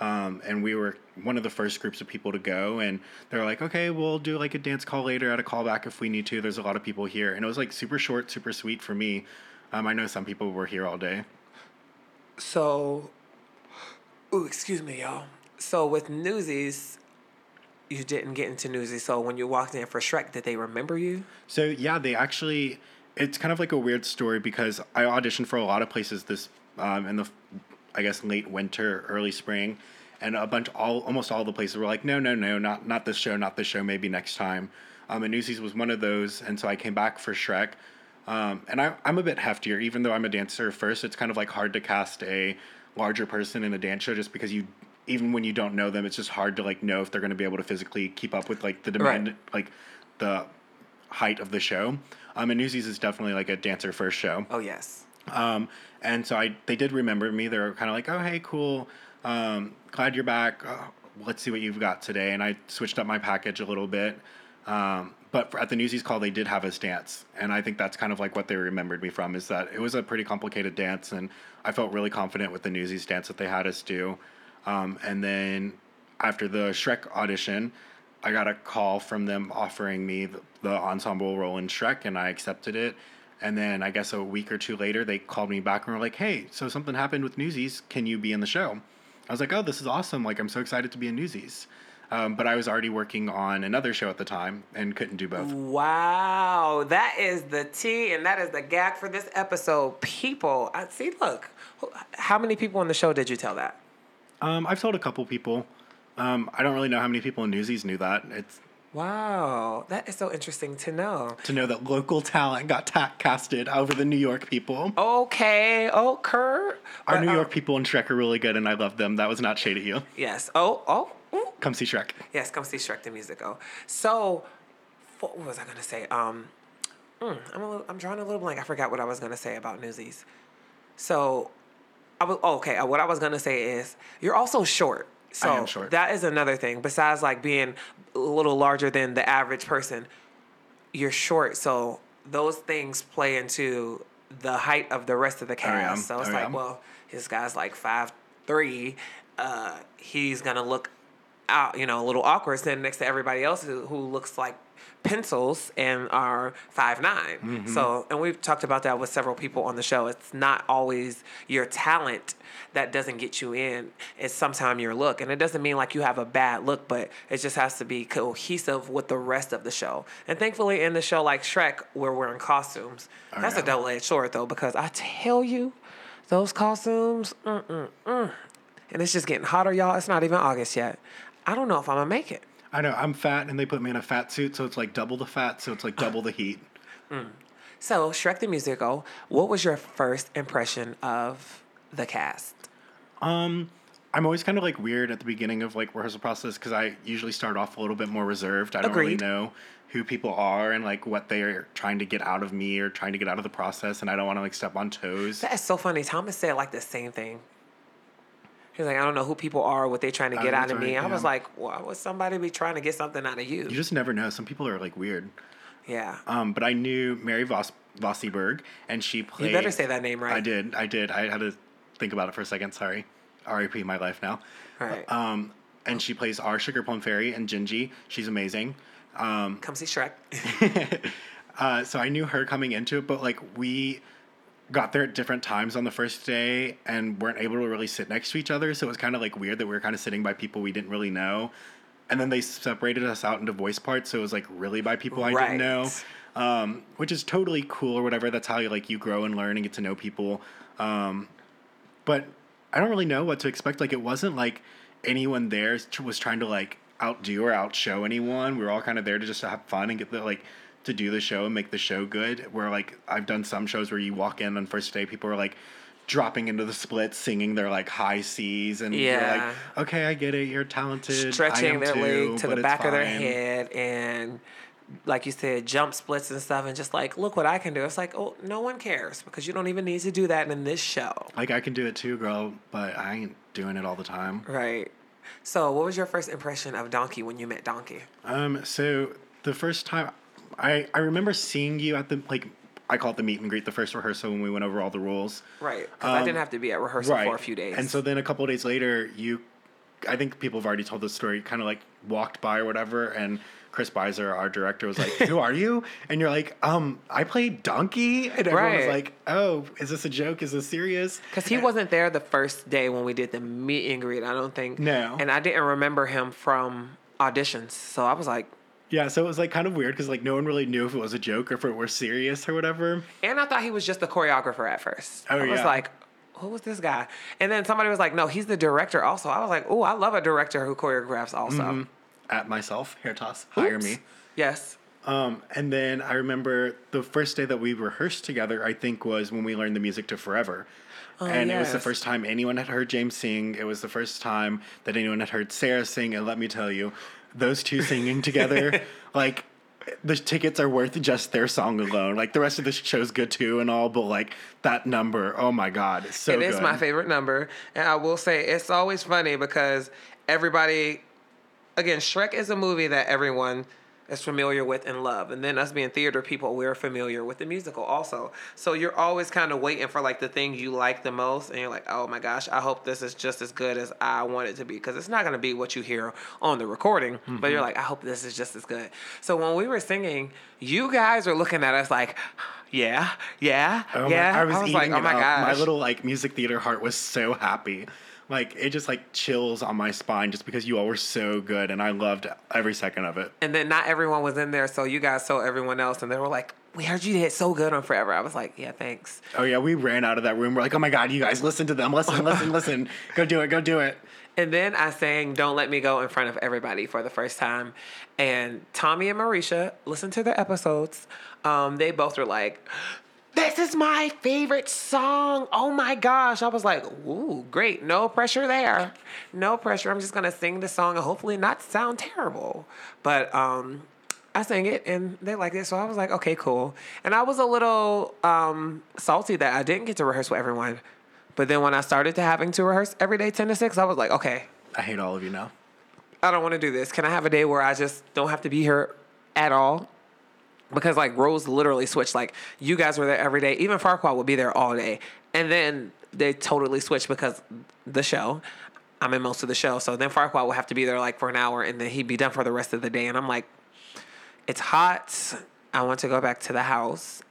Speaker 2: Um, and we were one of the first groups of people to go, and they're like, "Okay, we'll do like a dance call later at a callback if we need to." There's a lot of people here, and it was like super short, super sweet for me. Um, I know some people were here all day.
Speaker 1: So, ooh, excuse me, y'all. So with Newsies, you didn't get into Newsies. So when you walked in for Shrek, did they remember you?
Speaker 2: So yeah, they actually. It's kind of like a weird story because I auditioned for a lot of places this um, in the, I guess late winter, early spring, and a bunch all almost all the places were like, no, no, no, not not this show, not this show, maybe next time. Um, and Newsies was one of those, and so I came back for Shrek. Um, and I, I'm a bit heftier, even though I'm a dancer first. It's kind of like hard to cast a larger person in a dance show just because you, even when you don't know them, it's just hard to like know if they're going to be able to physically keep up with like the demand, like the height of the show. Um, and Newsies is definitely like a dancer first show.
Speaker 1: Oh yes.
Speaker 2: Um, and so I they did remember me. They were kind of like, oh hey, cool. Um, glad you're back. Uh, let's see what you've got today. And I switched up my package a little bit. Um, but for, at the Newsies call, they did have us dance, and I think that's kind of like what they remembered me from is that it was a pretty complicated dance, and I felt really confident with the Newsies dance that they had us do. Um, and then after the Shrek audition, I got a call from them offering me the, the ensemble role in Shrek, and I accepted it. And then I guess a week or two later, they called me back and were like, "Hey, so something happened with Newsies. Can you be in the show?" I was like, "Oh, this is awesome! Like, I'm so excited to be in Newsies." Um, but I was already working on another show at the time and couldn't do both.
Speaker 1: Wow, that is the tea and that is the gag for this episode. People, I see. Look, how many people on the show did you tell that?
Speaker 2: Um, I've told a couple people. Um, I don't really know how many people in Newsies knew that. It's
Speaker 1: Wow, that is so interesting to know.
Speaker 2: to know that local talent got ta- casted over the New York people.
Speaker 1: Okay, oh, Kurt.
Speaker 2: Our
Speaker 1: But,
Speaker 2: New
Speaker 1: uh,
Speaker 2: York people in Shrek are really good, and I love them. That was not shade at you.
Speaker 1: Yes. Oh, oh.
Speaker 2: Come see Shrek.
Speaker 1: Yes, come see Shrek the Musical. So, what was I gonna say? Um, mm, I'm a little, I'm drawing a little blank. I forgot what I was gonna say about Newsies. So, I was oh, okay. uh, What I was gonna say is you're also short. So
Speaker 2: am short.
Speaker 1: that is another thing. Besides like being a little larger than the average person, you're short. So those things play into the height of the rest of the cast. So it's
Speaker 2: Oh,
Speaker 1: like,
Speaker 2: yeah.
Speaker 1: well, this guy's like five three. Uh, he's gonna look out, you know, a little awkward standing next to everybody else who, who looks like pencils and are five nine. So, and we've talked about that with several people on the show. It's not always your talent that doesn't get you in. It's sometimes your look, and it doesn't mean like you have a bad look, but it just has to be cohesive with the rest of the show. And thankfully, in the show like Shrek, we're wearing costumes. That's a double-edged sword, though, because I tell you, those costumes, mm mm mm. And it's just getting hotter, y'all. It's not even August yet. I don't know if I'm gonna make it.
Speaker 2: I know I'm fat, and they put me in a fat suit, so it's like double the fat, so it's like double the heat.
Speaker 1: So, Shrek the Musical, what was your first impression of the cast?
Speaker 2: Um, I'm always kind of like weird at the beginning of like rehearsal process because I usually start off a little bit more reserved. I don't really know who people are and like what they are trying to get out of me or trying to get out of the process, and I don't want to like step on toes.
Speaker 1: That is so funny. Thomas said like the same thing. He's like, I don't know who people are, what they're trying to get out of me.
Speaker 2: right,
Speaker 1: I was like, why would somebody be trying to get something out of you?
Speaker 2: You just never know. Some people are like weird.
Speaker 1: yeah.
Speaker 2: Um, but I knew Mary Voss Vossiberg, and she played.
Speaker 1: you better say that name right.
Speaker 2: I did. I did. I had to think about it for a second. Sorry. R.I.P. My life now.
Speaker 1: Right.
Speaker 2: Um, and she plays our Sugar Plum Fairy and Gingy. She's amazing. Um,
Speaker 1: Come see Shrek.
Speaker 2: uh, so I knew her coming into it, but like we got there at different times on the first day and weren't able to really sit next to each other. So it was kind of like weird that we were kind of sitting by people we didn't really know. And then they separated us out into voice parts. So it was like really by people I didn't know, um, which is totally cool or whatever. That's how you like you grow and learn and get to know people. Um, but I don't really know what to expect. Like it wasn't like anyone there was trying to like outdo or outshow anyone. We were all kind of there to just have fun and get the like to do the show and make the show good. Where like I've done some shows where you walk in on first day, people are like dropping into the splits, singing their like high C's, and you're
Speaker 1: Yeah.
Speaker 2: like, okay, I get it, you're talented.
Speaker 1: Stretching their
Speaker 2: too,
Speaker 1: leg to the back of their head and like you said, jump splits and stuff and just like, look what I can do. It's like, oh, no one cares because you don't even need to do that in this show.
Speaker 2: Like I can do it too, girl, but I ain't doing it all the time.
Speaker 1: Right. So what was your first impression of Donkey when you met Donkey?
Speaker 2: Um, so the first time I I remember seeing you at the like I call it the meet and greet, the first rehearsal when we went over all the rules.
Speaker 1: Right. Because I
Speaker 2: Um,
Speaker 1: didn't have to be at rehearsal for a few days.
Speaker 2: And so then a couple of days later, you, I think people have already told the story, kind of like walked by or whatever, and Chris Beiser, our director, was like, "Who are you?" And you're like, "Um, I played Donkey," and everyone was like, "Oh, is this a joke? Is this serious?"
Speaker 1: Because he wasn't there the first day when we did the meet and greet, I don't think.
Speaker 2: No.
Speaker 1: And I didn't remember him from auditions. So I was like,
Speaker 2: Yeah, so it was like kind of weird because like no one really knew if it was a joke or if it were serious or whatever.
Speaker 1: and I thought he was just the choreographer at first.
Speaker 2: Oh,
Speaker 1: I was
Speaker 2: yeah.
Speaker 1: like, who was this guy? And then somebody was like, no, he's the director also. I was like, oh, I love a director who choreographs also.
Speaker 2: At myself, hair toss, hire
Speaker 1: Oops.
Speaker 2: me.
Speaker 1: Yes.
Speaker 2: Um, and then I remember the first day that we rehearsed together, I think, was when we learned the music to Forever. Oh, and it was the first time anyone had heard James sing. It was the first time that anyone had heard Sarah sing. And let me tell you, those two singing together, like, the tickets are worth just their song alone. Like, the rest of the show's good too and all, but like, that number, oh my God, it's so
Speaker 1: It is my favorite number. And I will say it's always funny because everybody, again, Shrek is a movie that everyone is familiar with and love. And then us being theater people, we're familiar with the musical also. So you're always kind of waiting for like the thing you like the most. And you're like, oh my gosh, I hope this is just as good as I want it to be. Because it's not going to be what you hear on the recording. But
Speaker 2: Mm-hmm.
Speaker 1: you're like, I hope this is just as good. So when we were singing, you guys are looking at us like, yeah, yeah,
Speaker 2: Oh
Speaker 1: yeah.
Speaker 2: my, I was,
Speaker 1: like,
Speaker 2: eating
Speaker 1: oh my gosh.
Speaker 2: My little like music theater heart was so happy. Like it just like chills on my spine just because you all were so good and I loved every second of it.
Speaker 1: And then not everyone was in there, so you guys saw everyone else, and they were like, "We heard you did so good on Forever." I was like, "Yeah, thanks."
Speaker 2: Oh yeah, we ran out of that room. We're like, oh my god, you guys listen to them, listen, listen, listen, go do it, go do it.
Speaker 1: And then I sang "Don't Let Me Go" in front of everybody for the first time, and Tommy and Marisha listened to their episodes. Um, they both were like. This is my favorite song. Oh my gosh. I was like, ooh, great. No pressure there. No pressure. I'm just gonna sing the song and hopefully not sound terrible. But um I sang it and they liked it, so I was like, okay, cool. And I was a little um, salty that I didn't get to rehearse with everyone. But then when I started to having to rehearse every day, 10 to 6, I was like, okay,
Speaker 2: I hate all of you now.
Speaker 1: I don't want to do this. Can I have a day where I just don't have to be here at all? Because like roles literally switched. Like you guys were there every day. Even Farquaad would be there all day. And then they totally switched because the show. I'm in most of the show. So then Farquaad would have to be there like for an hour and then he'd be done for the rest of the day. And I'm like, it's hot. I want to go back to the house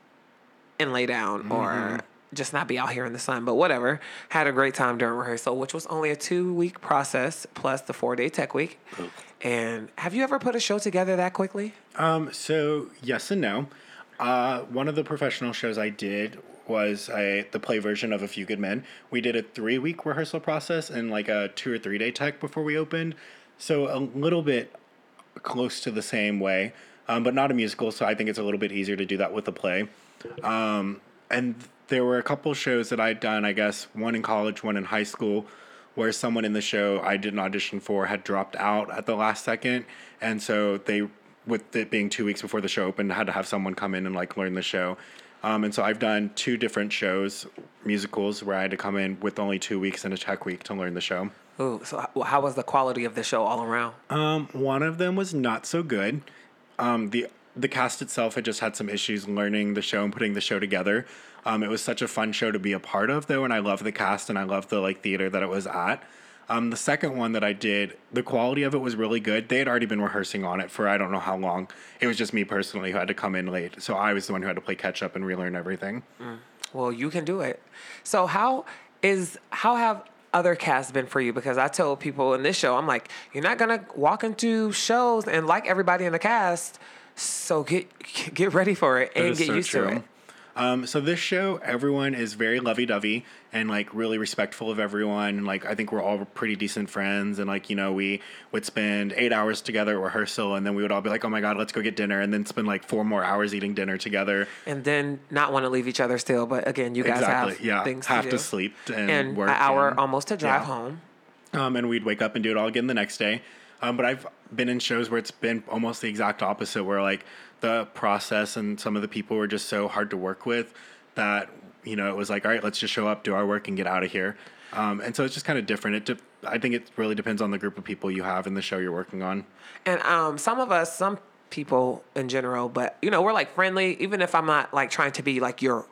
Speaker 1: and lay down or mm-hmm. Just not be out here in the sun. But whatever. Had a great time during rehearsal, which was only a two week process plus the four day tech week. And have you ever put a show together that quickly?
Speaker 2: Um, so yes and no. Uh, one of the professional shows I did was a the play version of A Few Good Men. We did a three week rehearsal process and like a two or three day tech before we opened. So a little bit close to the same way, um, but not a musical. So I think it's a little bit easier to do that with a play. Um, and there were a couple shows that I'd done. I guess one in college, one in high school, where someone in the show I did an audition for had dropped out at the last second, and so they, with it being two weeks before the show opened, had to have someone come in and like learn the show. Um, and so I've done two different shows, musicals, where I had to come in with only two weeks and a tech week to learn the show.
Speaker 1: Ooh, so how, how was the quality of the show all around?
Speaker 2: Um, one of them was not so good. Um, the the cast itself had just had some issues learning the show and putting the show together. Um, it was such a fun show to be a part of, though, and I love the cast and I love the like theater that it was at. Um, the second one that I did, the quality of it was really good. They had already been rehearsing on it for I don't know how long. It was just me personally who had to come in late, so I was the one who had to play catch up and relearn everything.
Speaker 1: Well, you can do it. So how is how have other casts been for you? Because I told people in this show, I'm like, you're not gonna walk into shows and like everybody in the cast. So get get ready for it and get
Speaker 2: so
Speaker 1: used
Speaker 2: true.
Speaker 1: to it.
Speaker 2: Um, so this show, everyone is very lovey-dovey and like really respectful of everyone. And like I think we're all pretty decent friends. And like you know we would spend eight hours together at rehearsal, and then we would all be like, "Oh my god, let's go get dinner," and then spend like four more hours eating dinner together.
Speaker 1: And then not want to leave each other still, but again, you guys
Speaker 2: exactly.
Speaker 1: have
Speaker 2: yeah.
Speaker 1: things
Speaker 2: have
Speaker 1: to,
Speaker 2: to,
Speaker 1: do.
Speaker 2: sleep and,
Speaker 1: and
Speaker 2: work.
Speaker 1: an hour
Speaker 2: and-
Speaker 1: almost to drive
Speaker 2: yeah.
Speaker 1: home.
Speaker 2: um, and we'd wake up and do it all again the next day. Um, but I've been in shows where it's been almost the exact opposite, where like the process and some of the people were just so hard to work with that you know it was like, all right, let's just show up, do our work, and get out of here. Um, and so it's just kind of different. It de- I think it really depends on the group of people you have in the show you're working on.
Speaker 1: And um, some of us, some people in general, but you know, we're like friendly. Even if I'm not like trying to be like your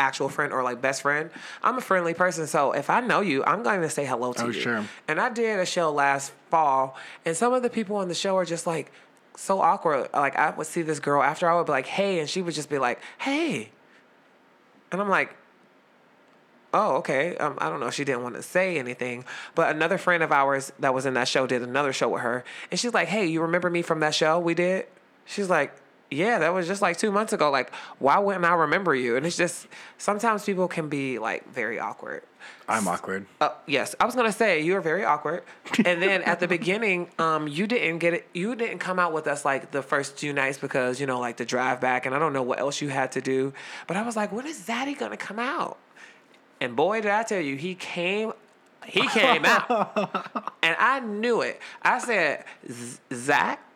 Speaker 1: actual friend or like best friend, I'm a friendly person. So if I know you, I'm going to say hello to
Speaker 2: Oh,
Speaker 1: you.
Speaker 2: sure.
Speaker 1: And I did a show last fall, and some of the people on the show are just like so awkward. Like I would see this girl after I would be like, "Hey," and she would just be like, "Hey," and I'm like. Oh, okay. Um, I don't know. She didn't want to say anything, but another friend of ours that was in that show did another show with her, and she's like, "Hey, you remember me from that show we did?" She's like, "Yeah, that was just like two months ago. Like, why wouldn't I remember you?" And it's just sometimes people can be like very awkward.
Speaker 2: I'm awkward.
Speaker 1: Uh, yes, I was gonna say you were very awkward, and then at the beginning, um, you didn't get it. You didn't come out with us like the first two nights because you know, like the drive back, and I don't know what else you had to do. But I was like, when is Zaddy gonna come out? And boy, did I tell you, he came. He came out, and I knew it. I said, "Z- Zach,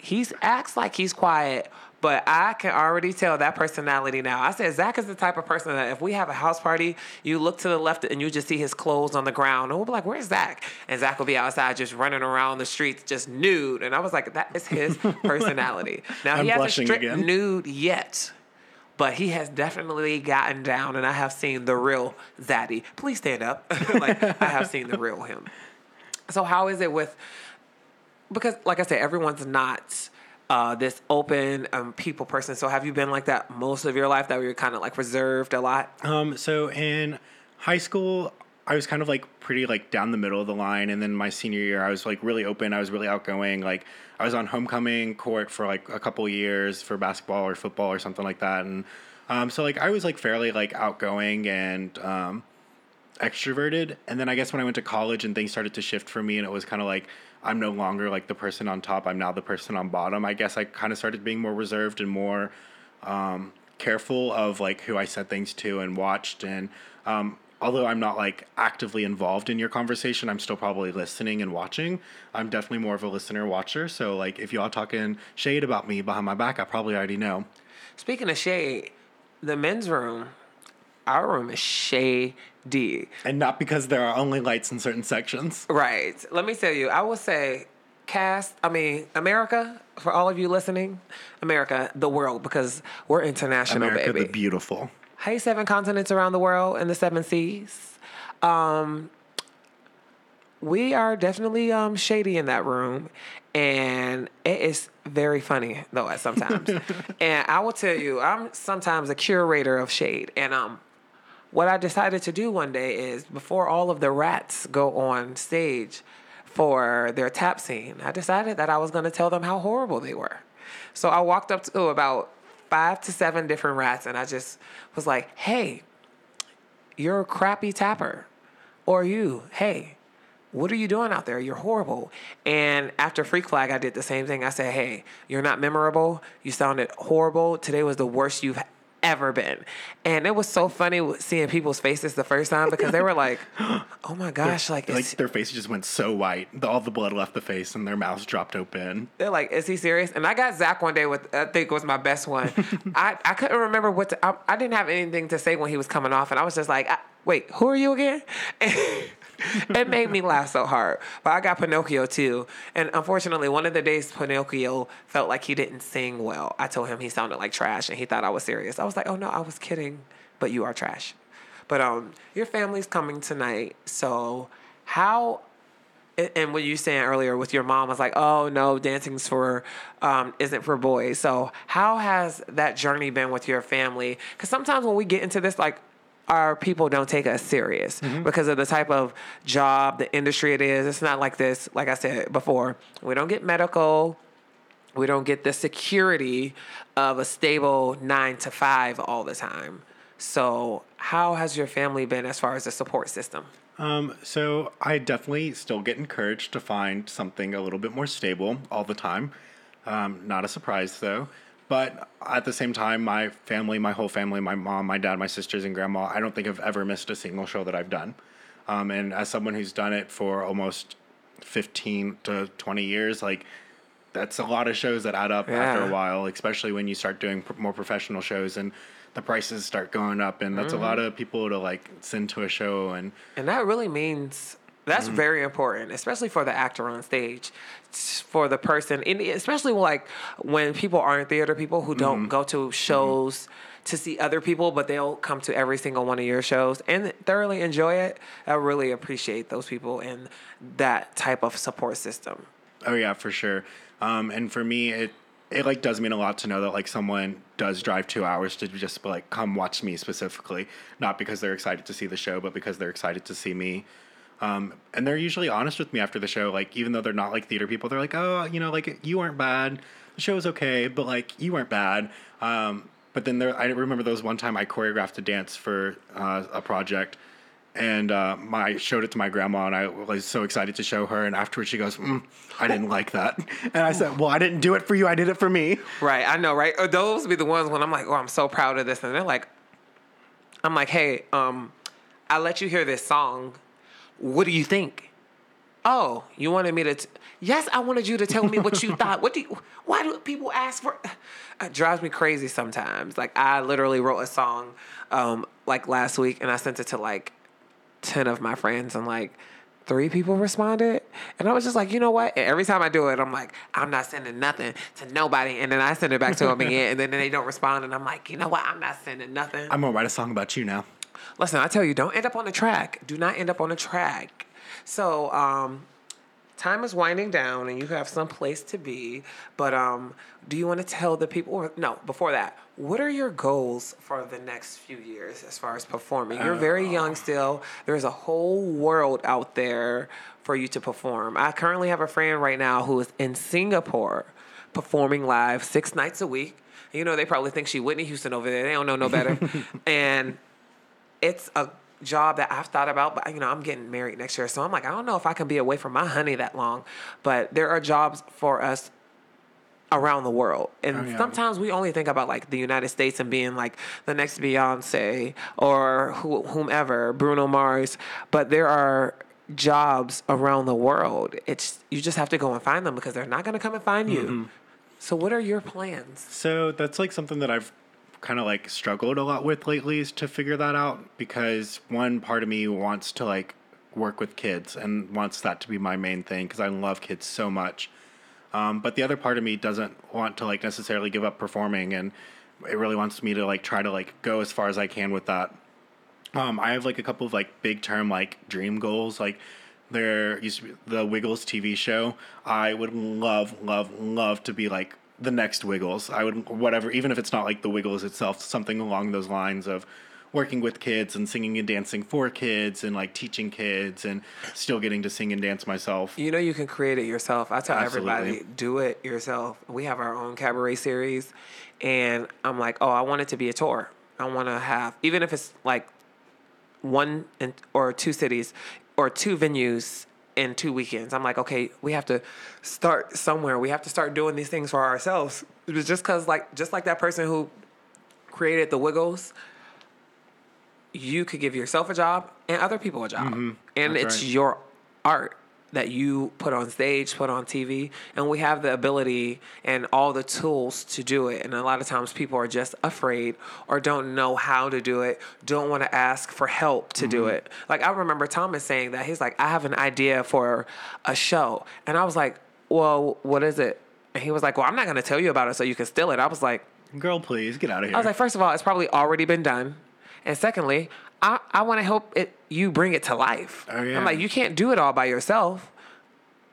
Speaker 1: he's acts like he's quiet, but I can already tell that personality now. I said Zach is the type of person that if we have a house party, you look to the left and you just see his clothes on the ground, and we'll be like, "Where's Zach?" And Zach will be outside just running around the streets, just nude. And I was like, "That is his personality." Now
Speaker 2: I'm
Speaker 1: he hasn't stripped
Speaker 2: again.
Speaker 1: nude yet. But he has definitely gotten down, and I have seen the real Zaddy. Please stand up. like I have seen the real him. So how is it with? Because like I said, everyone's not uh, this open um, people person. So have you been like that most of your life? That you're kind of like reserved a lot.
Speaker 2: Um, so in high school, I was kind of like pretty like down the middle of the line, and then my senior year, I was like really open. I was really outgoing. Like I was on homecoming court for like a couple years for basketball or football or something like that, and um, so like I was like fairly like outgoing and um, extroverted. And then I guess when I went to college and things started to shift for me, and it was kind of like I'm no longer like the person on top. I'm now the person on bottom. I guess I kind of started being more reserved and more um, careful of like who I said things to and watched. And um, although I'm not like actively involved in your conversation, I'm still probably listening and watching. I'm definitely more of a listener watcher. So like if y'all talking shade about me behind my back, I probably already know.
Speaker 1: Speaking of shade, the men's room, our room is shady.
Speaker 2: And not because there are only lights in certain sections.
Speaker 1: Right. Let me tell you, I will say, cast, I mean, America, for all of you listening, America, the world, because we're international,
Speaker 2: America
Speaker 1: baby.
Speaker 2: the beautiful.
Speaker 1: hey, seven continents around the world and the seven seas. Um, we are definitely um, shady in that room, and it is very funny though at sometimes. and I will tell you, I'm sometimes a curator of shade, and um, what I decided to do one day is before all of the rats go on stage for their tap scene, I decided that I was going to tell them how horrible they were. So I walked up to oh, about five to seven different rats, and I just was like, "Hey, you're a crappy tapper," or you, "Hey." What are you doing out there? You're horrible. And after Freak Flag, I did the same thing. I said, Hey, you're not memorable. You sounded horrible. Today was the worst you've ever been. And it was so funny seeing people's faces the first time because they were like, oh my gosh, like,
Speaker 2: like their faces just went so white. All the blood left the face and their mouths dropped open.
Speaker 1: they're like, is he serious? And I got Zach one day with, I think was my best one. I, I couldn't remember what to, I, I didn't have anything to say when he was coming off. And I was just like, wait, who are you again? it made me laugh so hard. But I got Pinocchio too. And unfortunately, one of the days Pinocchio felt like he didn't sing well. I told him he sounded like trash and he thought I was serious. I was like, oh no, I was kidding, but you are trash. But um, your family's coming tonight. So how and- what you were saying earlier with your mom I was like, oh no, dancing's for um, isn't for boys. So how has that journey been with your family? Because sometimes when we get into this, like our people don't take us serious because of the type of job, the industry it is. It's not like this. Like I said before, we don't get medical. We don't get the security of a stable nine to five all the time. So, how has your family been as far as the support system?
Speaker 2: Um, so I definitely still get encouraged to find something a little bit more stable all the time. Um, not a surprise though. But at the same time, my family, my whole family, my mom, my dad, my sisters, and grandma, I don't think I've ever missed a single show that I've done. Um, and as someone who's done it for almost 15 to 20 years, like that's a lot of shows that add up after a while, especially when you start doing pr- more professional shows and the prices start going up. And that's a lot of people to like send to a show. And
Speaker 1: And that really means that's mm-hmm. very important, especially for the actor on stage, for the person, and especially like when people aren't theater people who don't mm-hmm. go to mm-hmm. shows to see other people, but they'll come to every single one of your shows and thoroughly enjoy it. I really appreciate those people and that type of support system.
Speaker 2: Oh yeah, for sure. Um, and for me, it it like does mean a lot to know that like someone does drive two hours to just like come watch me specifically, not because they're excited to see the show, but because they're excited to see me. Um, and they're usually honest with me after the show. Like even though they're not like theater people, they're like, oh, you know, like you weren't bad. The show was okay, but like you weren't bad. Um, but then there, I remember there was one time I choreographed a dance for uh, a project and uh, my I showed it to my grandma, and I was so excited to show her. And afterwards, she goes, mm, "I didn't like that," and I said, "Well, I didn't do it for you. I did it for me."
Speaker 1: Right, I know, right? Or Those be the ones when I'm like, oh, I'm so proud of this, and they're like, I'm like, hey, um, I let you hear this song. What do you think? Oh, you wanted me to? T- yes, I wanted you to tell me what you thought. What do? You, why do people ask for? It drives me crazy sometimes. Like I literally wrote a song, um, like last week, and I sent it to like ten of my friends, and like three people responded, and I was just like, you know what? And every time I do it, I'm like, I'm not sending nothing to nobody, and then I send it back to them again, and then they don't respond, and I'm like, you know what? I'm not sending nothing.
Speaker 2: I'm gonna write a song about you now.
Speaker 1: Listen, I tell you, don't end up on the track. Do not end up on the track. So, um, time is winding down and you have some place to be. But um, do you want to tell the people, or no, before that, what are your goals for the next few years as far as performing? You're very young still. There's a whole world out there for you to perform. I currently have a friend right now who is in Singapore performing live six nights a week. You know, they probably think she Whitney Houston over there. They don't know no better. and it's a job that I've thought about, but you know, I'm getting married next year, so I'm like, I don't know if I can be away from my honey that long. But there are jobs for us around the world. And
Speaker 2: Oh, yeah.
Speaker 1: sometimes we only think about like the United States and being like the next Beyonce or who, whomever, Bruno Mars, but there are jobs around the world. It's you just have to go and find them because they're not going to come and find you.
Speaker 2: Mm-hmm.
Speaker 1: So what are your plans?
Speaker 2: So that's like something that I've kind of like struggled a lot with lately is to figure that out because one part of me wants to like work with kids and wants that to be my main thing because I love kids so much. Um, but the other part of me doesn't want to like necessarily give up performing and it really wants me to like try to like go as far as I can with that. Um, I have like a couple of like big term like dream goals. Like there used to be the Wiggles TV show. I would love, love, love to be like the next Wiggles. I would whatever, even if it's not like the Wiggles itself, something along those lines of working with kids and singing and dancing for kids and like teaching kids and still getting to sing and dance myself.
Speaker 1: You know you can create it yourself. I tell everybody, do it yourself. We have our own cabaret series, and I'm like, oh, I want it to be a tour. I want to have, even if it's like one in, or two cities or two venues in two weekends. I'm like, okay, we have to start somewhere. We have to start doing these things for ourselves. It was just because, like, just like that person who created the Wiggles, you could give yourself a job and other people a job. Mm-hmm. And
Speaker 2: That's
Speaker 1: it's
Speaker 2: right.
Speaker 1: your art that you put on stage, put on TV, and we have the ability and all the tools to do it. And a lot of times people are just afraid or don't know how to do it, don't want to ask for help to do mm-hmm. it. Like I remember Thomas saying that he's like, I have an idea for a show. And I was like, Well, what is it? And he was like, Well, I'm not gonna tell you about it so you can steal it. I was like,
Speaker 2: Girl, please get out of here.
Speaker 1: I was like, first of all, it's probably already been done. And secondly, I, I want to help it you bring it to life.
Speaker 2: Oh, yeah.
Speaker 1: I'm like, you can't do it all by yourself.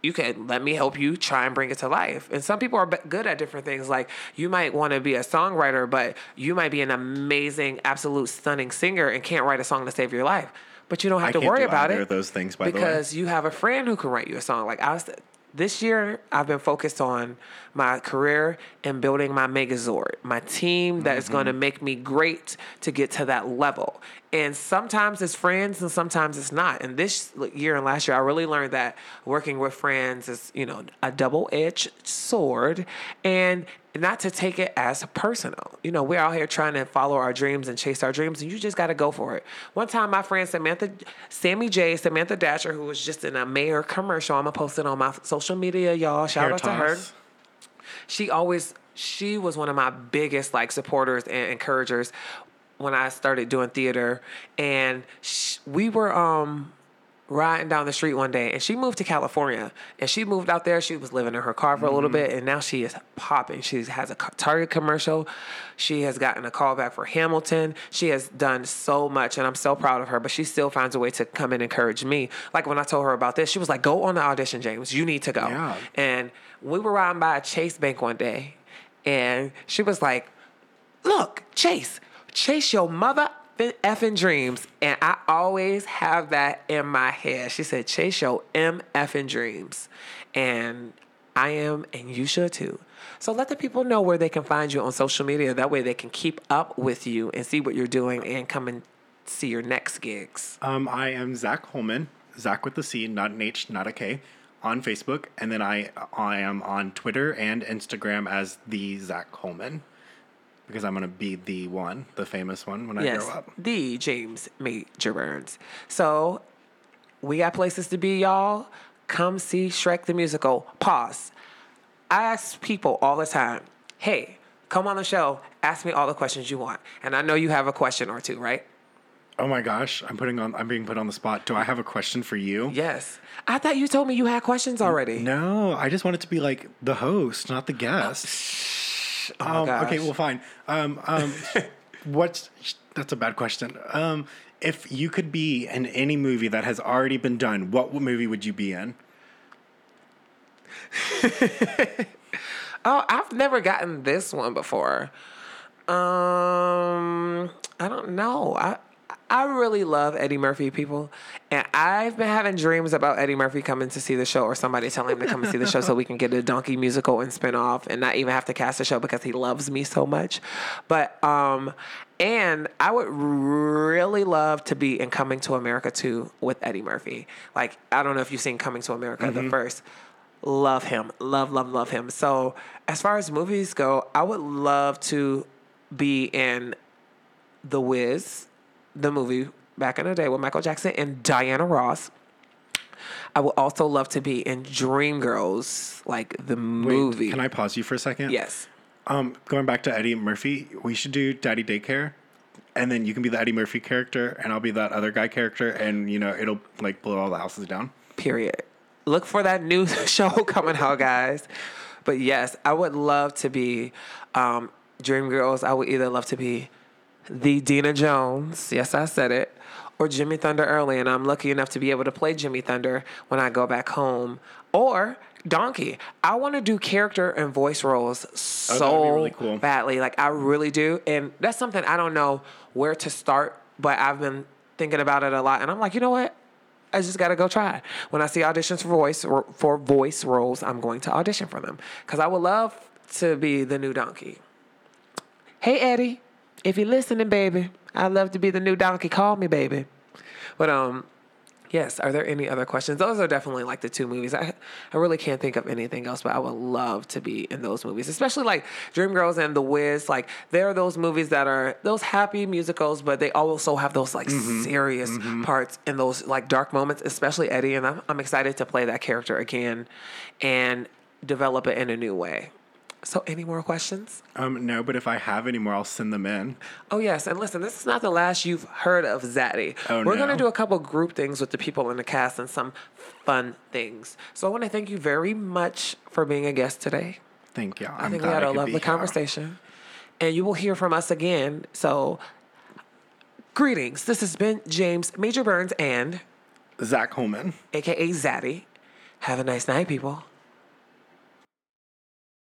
Speaker 1: You can let me help you try and bring it to life. And some people are good at different things. Like you might want to be a songwriter, but you might be an amazing, absolute stunning singer and can't write a song to save your life. But you don't have
Speaker 2: I
Speaker 1: to worry
Speaker 2: do
Speaker 1: about it
Speaker 2: those things, by the way.
Speaker 1: because you have a friend who can write you a song. Like I was, this year, I've been focused on my career and building my Megazord, my team that is going to mm-hmm. make me great to get to that level. And sometimes it's friends, and sometimes it's not. And this year and last year, I really learned that working with friends is, you know, a double-edged sword, and not to take it as personal. You know, we're out here trying to follow our dreams and chase our dreams, and you just got to go for it. One time, my friend Samantha, Sammy J, Samantha Dasher, who was just in a mayor commercial, I'm gonna post it on my social media, y'all. Shout
Speaker 2: Hair
Speaker 1: out to her she always she was one of my biggest like supporters and encouragers when I started doing theater and sh- we were um riding down the street one day and she moved to California. And she moved out there. She was living in her car for a little mm-hmm. bit and now she is popping. She has a Target commercial. She has gotten a call back for Hamilton. She has done so much and I'm so proud of her but she still finds a way to come and encourage me. Like when I told her about this she was like go on the audition James. You need to go.
Speaker 2: Yeah.
Speaker 1: and we were riding by a Chase Bank one day, and she was like, Look, Chase, chase your mother effing dreams. And I always have that in my head. She said, Chase your M effing dreams. And I am, and you should too. So let the people know where they can find you on social media. That way they can keep up with you and see what you're doing and come and see your next gigs.
Speaker 2: Um, I am Zach Holman, Zach with the C, not an H, not a K, on Facebook, and then I I am on Twitter and Instagram as the Zach Holman, because I'm gonna be the one, the famous one when I grow up.
Speaker 1: the James Major Burns. So we got places to be, y'all. Come see Shrek the Musical. Pause. I ask people all the time, hey, come on the show, ask me all the questions you want. And I know you have a question or two, right?
Speaker 2: Oh my gosh, I'm putting on. I'm being put on the spot. Do I have a question for you?
Speaker 1: Yes. I thought you told me you had questions already.
Speaker 2: No, I just wanted to be like the host, not the guest.
Speaker 1: Oh, Oh my
Speaker 2: um,
Speaker 1: gosh.
Speaker 2: okay, well, fine. Um, um, what's that's a bad question. Um, if you could be in any movie that has already been done, what movie would you be in?
Speaker 1: Oh, I've never gotten this one before. Um, I don't know. I I really love Eddie Murphy people, and I've been having dreams about Eddie Murphy coming to see the show, or somebody telling him to come and see the show, so we can get a donkey musical and spin off, and not even have to cast the show because he loves me so much. But um, and I would really love to be in Coming to America too with Eddie Murphy. Like I don't know if you've seen Coming to America the first. Love him. Love love love him. So as far as movies go i would love to be in the wiz the movie back in the day with michael jackson and diana ross i would also love to be in dreamgirls like the
Speaker 2: Wait,
Speaker 1: movie
Speaker 2: Can I pause you for a second?
Speaker 1: yes
Speaker 2: Um, going back to Eddie Murphy, we should do Daddy Daycare, and then you can be the Eddie Murphy character, and I'll be that other guy character, and you know it'll like blow all the houses down.
Speaker 1: period. Look for that new show coming out, guys. But yes, I would love to be um, Dreamgirls. I would either love to be the Deena Jones. Yes, I said it. Or Jimmy Thunder early, and I'm lucky enough to be able to play Jimmy Thunder when I go back home. Or Donkey. I want to do character and voice roles oh, so
Speaker 2: Oh, really cool.
Speaker 1: badly. Like I really do. And that's something I don't know where to start, but I've been thinking about it a lot. And I'm like, you know what? I just gotta go try. When I see auditions for voice for voice roles, I'm going to audition for them because I would love to be the new donkey. Hey Eddie, if you're listening, baby, I'd love to be the new donkey. Call me, baby. But um, Yes. Are there any other questions? Those are definitely like the two movies. I I really can't think of anything else, but I would love to be in those movies, especially like Dreamgirls and The Wiz. Like there are those movies that are those happy musicals, but they also have those like serious parts and those like dark moments, especially Eddie. And I'm I'm excited to play that character again, and develop it in a new way. So, any more questions?
Speaker 2: Um, no, but if I have any more, I'll send them in.
Speaker 1: Oh yes, and listen, this is not the last you've heard of Zaddy.
Speaker 2: Oh,
Speaker 1: We're
Speaker 2: no.
Speaker 1: gonna do a couple group things with the people in the cast and some fun things. So I want to thank you very much for being a guest today.
Speaker 2: Thank you.
Speaker 1: i think we had a lovely conversation, and you will hear from us again. So, greetings. This has been James Major Burns and
Speaker 2: Zach Holman.
Speaker 1: AKA Zaddy. Have a nice night, people.